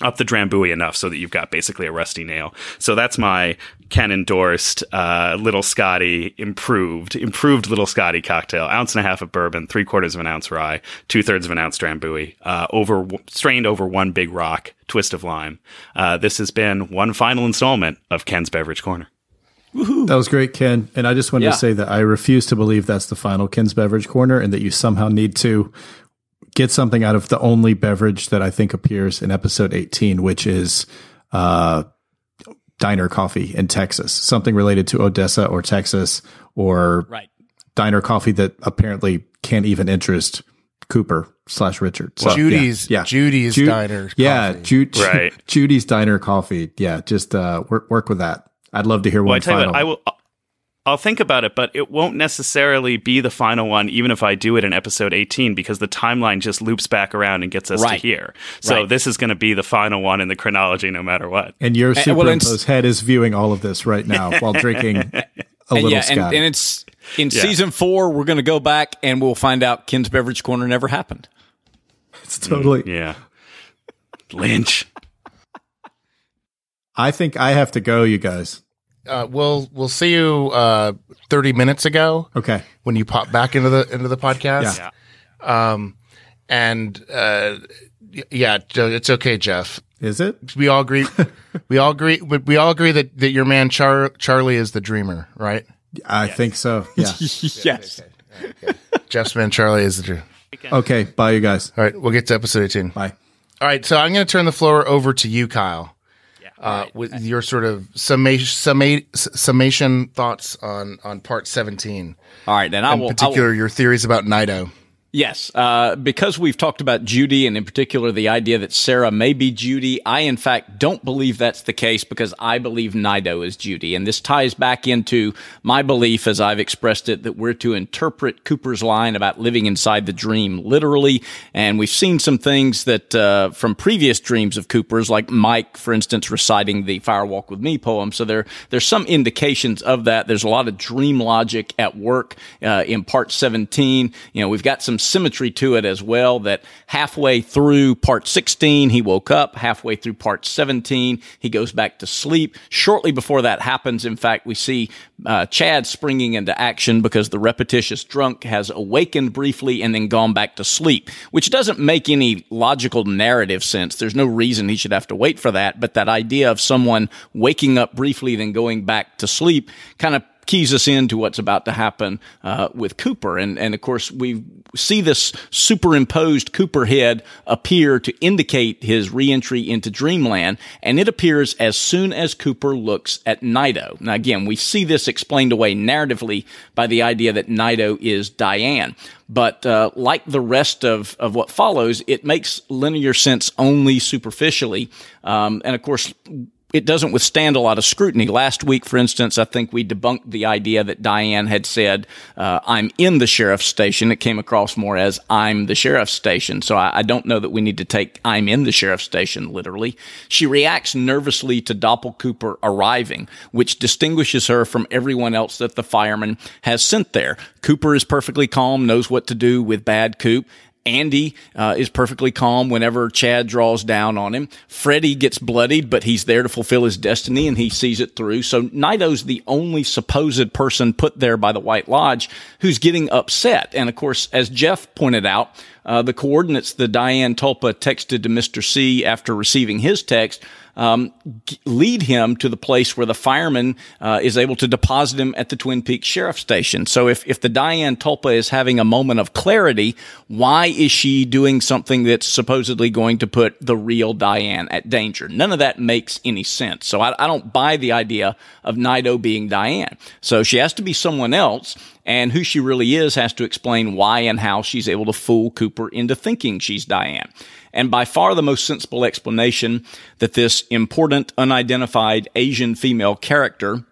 up the drambuie enough so that you've got basically a rusty nail. So that's my Ken endorsed uh, Little Scotty improved, improved Little Scotty cocktail, ounce and a half of bourbon, three quarters of an ounce rye, two thirds of an ounce Drambuie, uh, over strained over one big rock, twist of lime. Uh, this has been one final installment of Ken's Beverage Corner. That was great, Ken. And I just wanted Yeah. to say that I refuse to believe that's the final Ken's Beverage Corner and that you somehow need to get something out of the only beverage that I think appears in episode 18, which is uh, diner coffee in Texas, something related to Odessa or Texas or Right. diner coffee that apparently can't even interest Cooper slash Richard. So, Judy's yeah, yeah. Judy's Ju- diner. Yeah, coffee. Ju- Ju- Right. Judy's Diner Coffee. Yeah, just uh, work work with that. I'd love to hear Well, I one tell you final. what, I will. I'll think about it, but it won't necessarily be the final one, even if I do it in episode 18, because the timeline just loops back around and gets us Right. to here. So Right. this is going to be the final one in the chronology, no matter what. and your well, superimposed head is viewing all of this right now while drinking a And little yeah, and, and it's in season four. We're going to go back and we'll find out Ken's beverage corner never happened. it's totally. Mm, yeah. Lynch. I think I have to go, you guys. Uh, we'll we'll see you uh, thirty minutes ago Okay. when you pop back into the into the podcast. Yeah. Um, and uh, yeah, it's okay, Jeff. Is it? We all agree. we all agree. We we all agree that, that your man Char- Charlie is the dreamer, right? I think so. Yeah. yes. Jeff's man Charlie is the dreamer. okay. Bye, you guys. All right, we'll get to episode eighteen. Bye. All right, so I'm going to turn the floor over to you, Kyle. Uh, with your sort of summation, summa- summation thoughts on on part 17, All right, then I in will. I will- particular your theories about Naido. Yes, uh, because we've talked about Judy and in particular the idea that Sarah may be Judy. I, in fact, don't believe that's the case because I believe Naido is Judy. And this ties back into my belief, as I've expressed it, that we're to interpret Cooper's line about living inside the dream literally. And we've seen some things that uh, from previous dreams of Cooper's, like Mike, for instance, reciting the Fire Walk with Me poem. So there, there's some indications of that. There's a lot of dream logic at work uh, in part 17. You know, we've got some symmetry to it as well that halfway through part 16, he woke up. Halfway through part 17, he goes back to sleep. Shortly before that happens, in fact, we see uh, Chad springing into action because the repetitious drunk has awakened briefly and then gone back to sleep, which doesn't make any logical narrative sense. There's no reason he should have to wait for that. But that idea of someone waking up briefly, then going back to sleep kind of keys us into what's about to happen uh, with Cooper. And, and of course, we see this superimposed Cooper head appear to indicate his reentry into Dreamland. And it appears as soon as Cooper looks at Naido. Now, again, we see this explained away narratively by the idea that Naido is Diane. But uh, like the rest of, of what follows, it makes linear sense only superficially. Um, and of course, it doesn't withstand a lot of scrutiny. Last week, for instance, I think we debunked the idea that Diane had said, uh, I'm in the sheriff's station. It came across more as I'm the sheriff's station. So I, I don't know that we need to take I'm in the sheriff's station literally. She reacts nervously to Doppel Cooper arriving, which distinguishes her from everyone else that the fireman has sent there. Cooper is perfectly calm, knows what to do with bad Coop. Andy uh, is perfectly calm whenever Chad draws down on him. Freddie gets bloodied, but he's there to fulfill his destiny and he sees it through. So Naido's the only supposed person put there by the White Lodge who's getting upset. And of course, as Jeff pointed out, uh, the coordinates that Diane Tulpa texted to Mr. C after receiving his text um, lead him to the place where the fireman uh, is able to deposit him at the Twin Peaks Sheriff Station. So if, if the Diane Tulpa is having a moment of clarity, why is she doing something that's supposedly going to put the real Diane at danger? None of that makes any sense. So I, I don't buy the idea of Naido being Diane. So she has to be someone else. And who she really is has to explain why and how she's able to fool Cooper into thinking she's Diane. And by far the most sensible explanation that this important unidentified Asian female character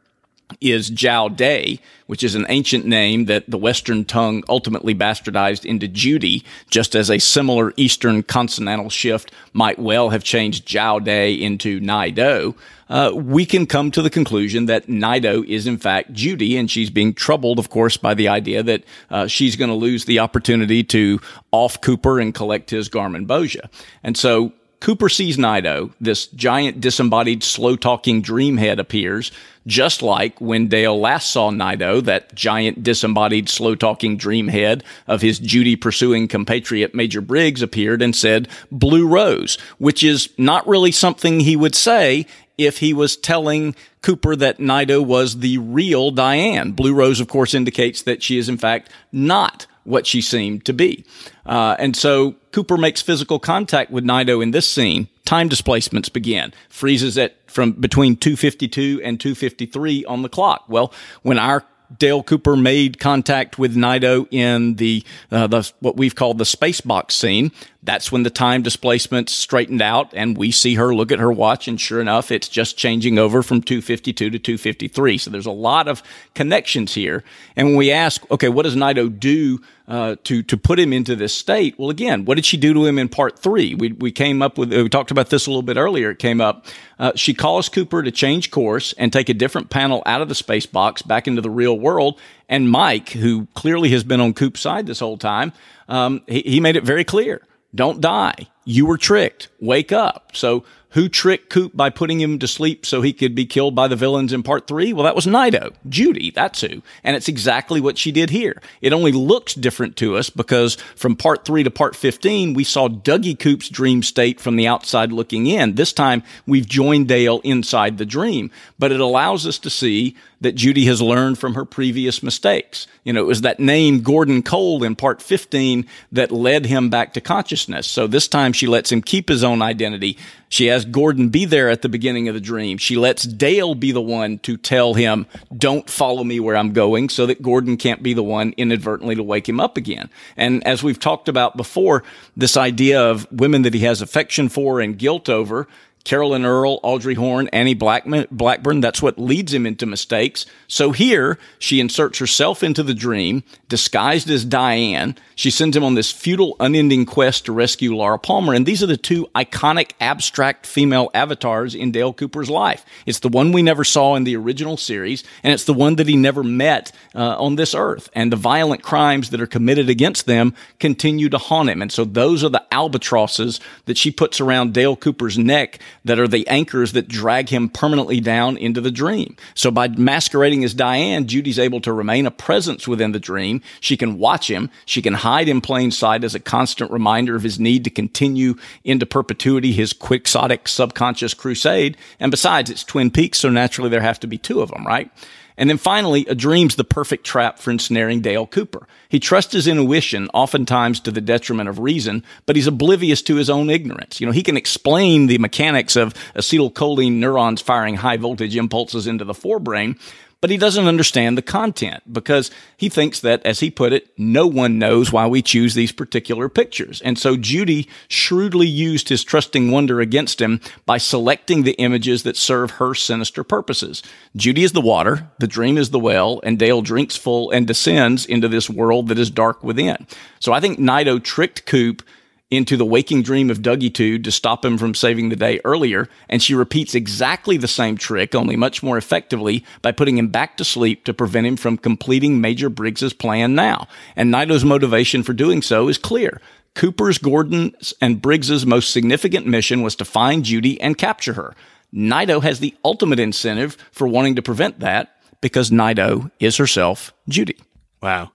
is Jiao Day, which is an ancient name that the Western tongue ultimately bastardized into Judy, just as a similar Eastern consonantal shift might well have changed Jiao Day into Naido. Uh, we can come to the conclusion that Naido is in fact Judy, and she's being troubled, of course, by the idea that uh, she's going to lose the opportunity to off Cooper and collect his garmonbozia. And so Cooper sees Naido. This giant disembodied, slow talking dream head appears, just like when Dale last saw Naido, that giant disembodied, slow talking dream head of his Judy pursuing compatriot Major Briggs appeared and said Blue Rose, which is not really something he would say if he was telling Cooper that Naido was the real Diane. Blue Rose, of course, indicates that she is in fact not what she seemed to be. Uh, and so Cooper makes physical contact with Naido in this scene. Time displacements begin. Freezes at from between 252 and 253 on the clock. Well, when our Dale Cooper made contact with Naido in the, uh, the what we've called the space box scene. That's when the time displacement straightened out, and we see her look at her watch, and sure enough, it's just changing over from 252 to 253. So there's a lot of connections here. And when we ask, okay, what does Naido do uh, to to put him into this state? Well, again, what did she do to him in part three? We we came up with we talked about this a little bit earlier. It came up. Uh, she calls Cooper to change course and take a different panel out of the space box back into the real world. And Mike, who clearly has been on Coop's side this whole time, um, he, he made it very clear don't die. You were tricked. Wake up. So who tricked Coop by putting him to sleep so he could be killed by the villains in part three? Well, that was Naido. Judy, that's who. And it's exactly what she did here. It only looks different to us because from part three to part 15, we saw Dougie Coop's dream state from the outside looking in. This time we've joined Dale inside the dream, but it allows us to see that Judy has learned from her previous mistakes. You know, it was that name Gordon Cole in part 15 that led him back to consciousness. So this time she lets him keep his own identity. She has Gordon be there at the beginning of the dream. She lets Dale be the one to tell him, don't follow me where I'm going so that Gordon can't be the one inadvertently to wake him up again. And as we've talked about before, this idea of women that he has affection for and guilt over, Caroline Earle, Audrey Horne, Annie Blackman, Blackburn. That's what leads him into mistakes. So here she inserts herself into the dream, disguised as Diane. She sends him on this futile, unending quest to rescue Laura Palmer. And these are the two iconic abstract female avatars in Dale Cooper's life. It's the one we never saw in the original series, and it's the one that he never met uh, on this earth. And the violent crimes that are committed against them continue to haunt him. And so those are the albatrosses that she puts around Dale Cooper's neck that are the anchors that drag him permanently down into the dream. So by masquerading as Diane, Judy's able to remain a presence within the dream. She can watch him. She can hide in plain sight as a constant reminder of his need to continue into perpetuity his quixotic subconscious crusade. And besides, it's Twin Peaks, so naturally there have to be two of them, right? And then finally, a dream's the perfect trap for ensnaring Dale Cooper. He trusts his intuition, oftentimes to the detriment of reason, but he's oblivious to his own ignorance. You know, he can explain the mechanics of acetylcholine neurons firing high voltage impulses into the forebrain, but he doesn't understand the content because he thinks that, as he put it, no one knows why we choose these particular pictures. And so Judy shrewdly used his trusting wonder against him by selecting the images that serve her sinister purposes. Judy is the water, the dream is the well, and Dale drinks full and descends into this world that is dark within. So I think Naido tricked Coop into the waking dream of Dougie Tude to stop him from saving the day earlier, and she repeats exactly the same trick, only much more effectively, by putting him back to sleep to prevent him from completing Major Briggs's plan now. And Naido's motivation for doing so is clear. Cooper's, Gordon's, and Briggs's most significant mission was to find Judy and capture her. Naido has the ultimate incentive for wanting to prevent that because Naido is herself Judy. Wow.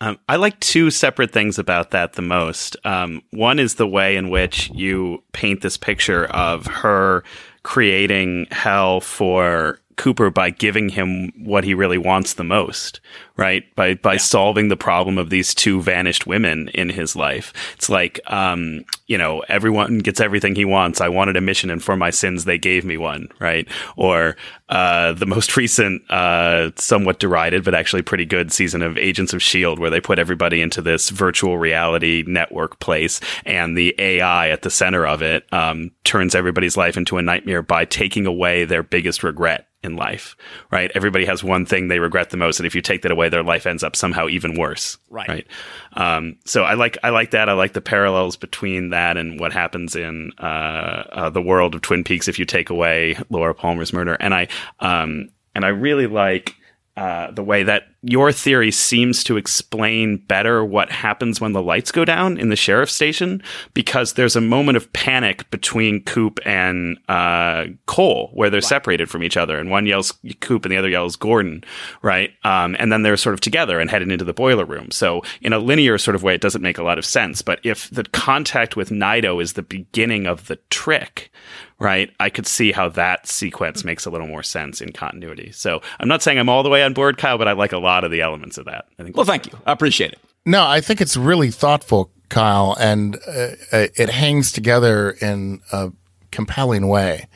Um, I like two separate things about that the most. Um, one is the way in which you paint this picture of her creating hell for Cooper by giving him what he really wants the most, right? By by yeah. solving the problem of these two vanished women in his life. It's like um, you know, everyone gets everything he wants. I wanted a mission and for my sins they gave me one, right? Or uh, the most recent uh, somewhat derided but actually pretty good season of Agents of Shield where they put everybody into this virtual reality network place and the AI at the center of it um, turns everybody's life into a nightmare by taking away their biggest regret in life, right? Everybody has one thing they regret the most, and if you take that away, their life ends up somehow even worse, right? Right. Um, so I like I like that. I like the parallels between that and what happens in uh, uh, the world of Twin Peaks if you take away Laura Palmer's murder, and I um, and I really like uh, the way that your theory seems to explain better what happens when the lights go down in the sheriff's station because there's a moment of panic between Coop and uh, Cole where they're separated from each other, and one yells Coop and the other yells Gordon, right? Um, and then they're sort of together and headed into the boiler room. So in a linear sort of way, it doesn't make a lot of sense. But if the contact with Naido is the beginning of the trick, right? I could see how that sequence makes a little more sense in continuity. So I'm not saying I'm all the way on board, Kyle, but I like a lot of the elements of that. I think. Well, thank you. I appreciate it. No, I think it's really thoughtful, Kyle, and uh, uh, it hangs together in a compelling way.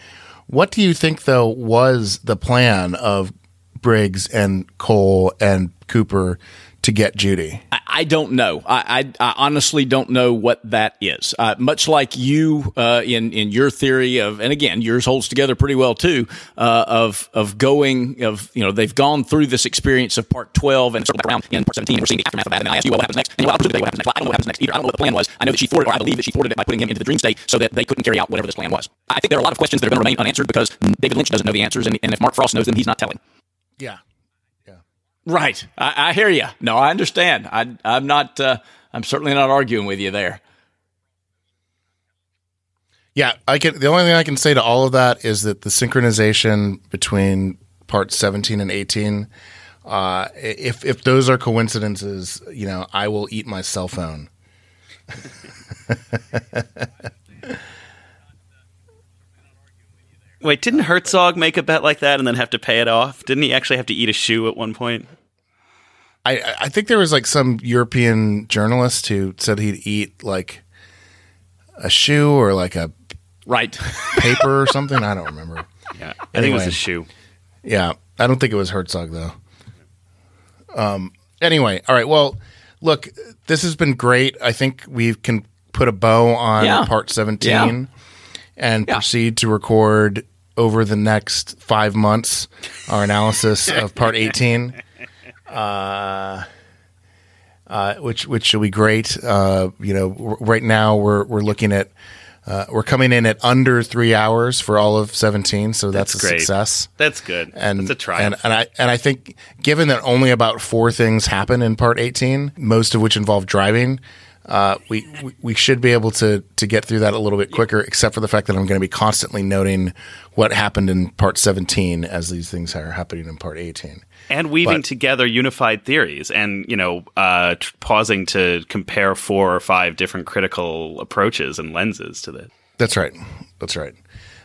What do you think, though, was the plan of Briggs and Cole and Cooper to get Judy? I, I don't know. I, I, I, honestly don't know what that is. Uh, much like you uh, in in your theory of, and again, yours holds together pretty well too. Uh, of of going of you know they've gone through this experience of part twelve and circled back around in part seventeen, and we're seeing the aftermath of that. And I ask you, well, what happens next? And well, I what happens next. Well, I don't know what happens next either. I don't know what the plan was. I know that she thwarted, or I believe that she thwarted it by putting him into the dream state so that they couldn't carry out whatever this plan was. I think there are a lot of questions that are going to remain unanswered because David Lynch doesn't know the answers, and, and if Mark Frost knows them, he's not telling. Yeah. Right. I, I hear you. No, I understand. I, I'm not. Uh, I'm certainly not arguing with you there. Yeah, I can. The only thing I can say to all of that is that the synchronization between parts 17 and 18, uh, if if those are coincidences, you know, I will eat my cell phone. Wait, didn't Herzog make a bet like that and then have to pay it off? Didn't he actually have to eat a shoe at one point? I I think there was like some European journalist who said he'd eat like a shoe or like a Right. paper or something. I don't remember. Yeah, I think it was a shoe. Yeah, I don't think it was Herzog though. Um. Anyway, all right. Well, look, this has been great. I think we can put a bow on Yeah. part seventeen Yeah. and Yeah. proceed to record over the next five months our analysis of part eighteen. Uh, uh, which which should be great. Uh, you know, r- right now we're we're looking at uh, we're coming in at under three hours for all of seventeen, so that's, That's a great. success That's good. and That's a triumph. And, and I and I think given that only about four things happen in part eighteen, most of which involve driving, uh, we, we should be able to to get through that a little bit quicker. Except for the fact that I'm going to be constantly noting what happened in part seventeen as these things are happening in part eighteen. and weaving But- together unified theories and you know uh, tr- pausing to compare four or five different critical approaches and lenses to this That's right. That's right.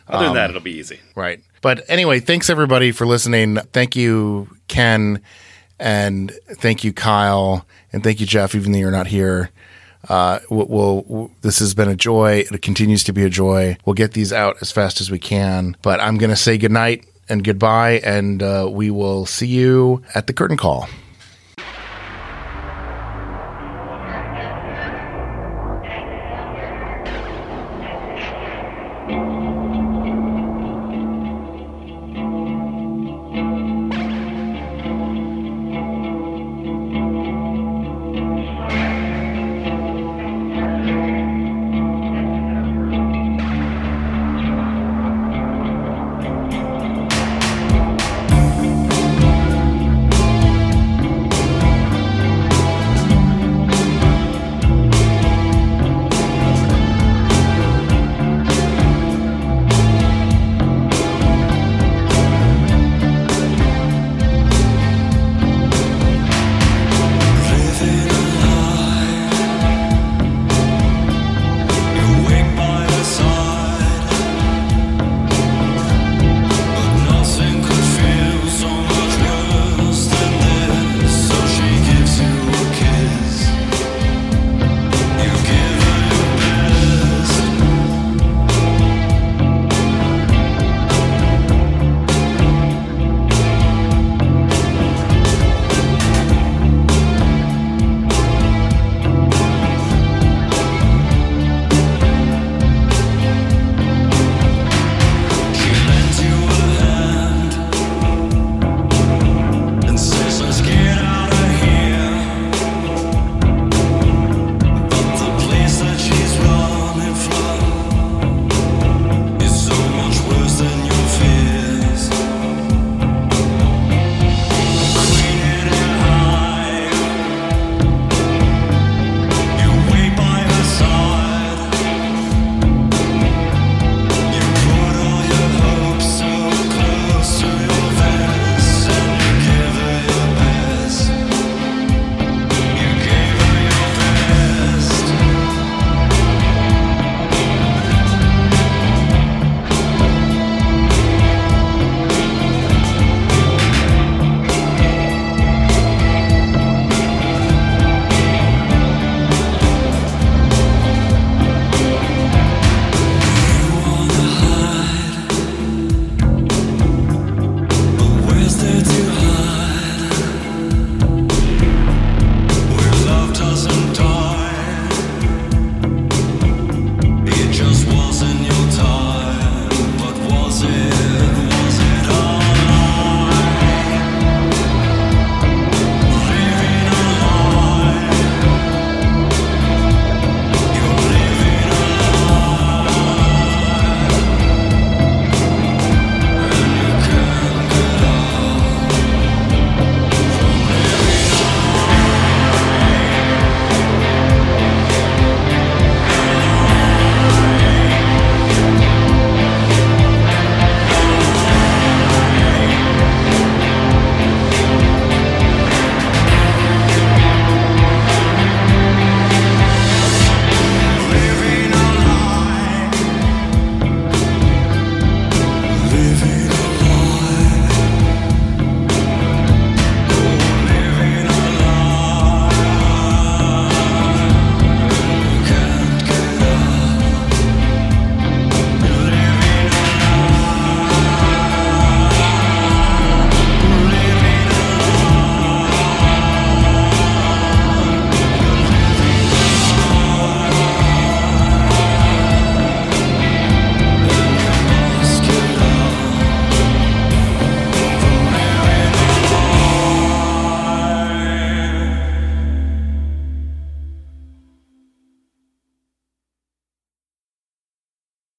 other than that it'll be easy Right. But anyway, thanks everybody for listening. Thank you, Ken, and thank you, Kyle, and thank you, Jeff, even though you're not here. Uh, we'll, we'll, this has been a joy. It continues to be a joy. We'll get these out as fast as we can. But I'm going to say goodnight and goodbye, and uh, we will see you at the curtain call.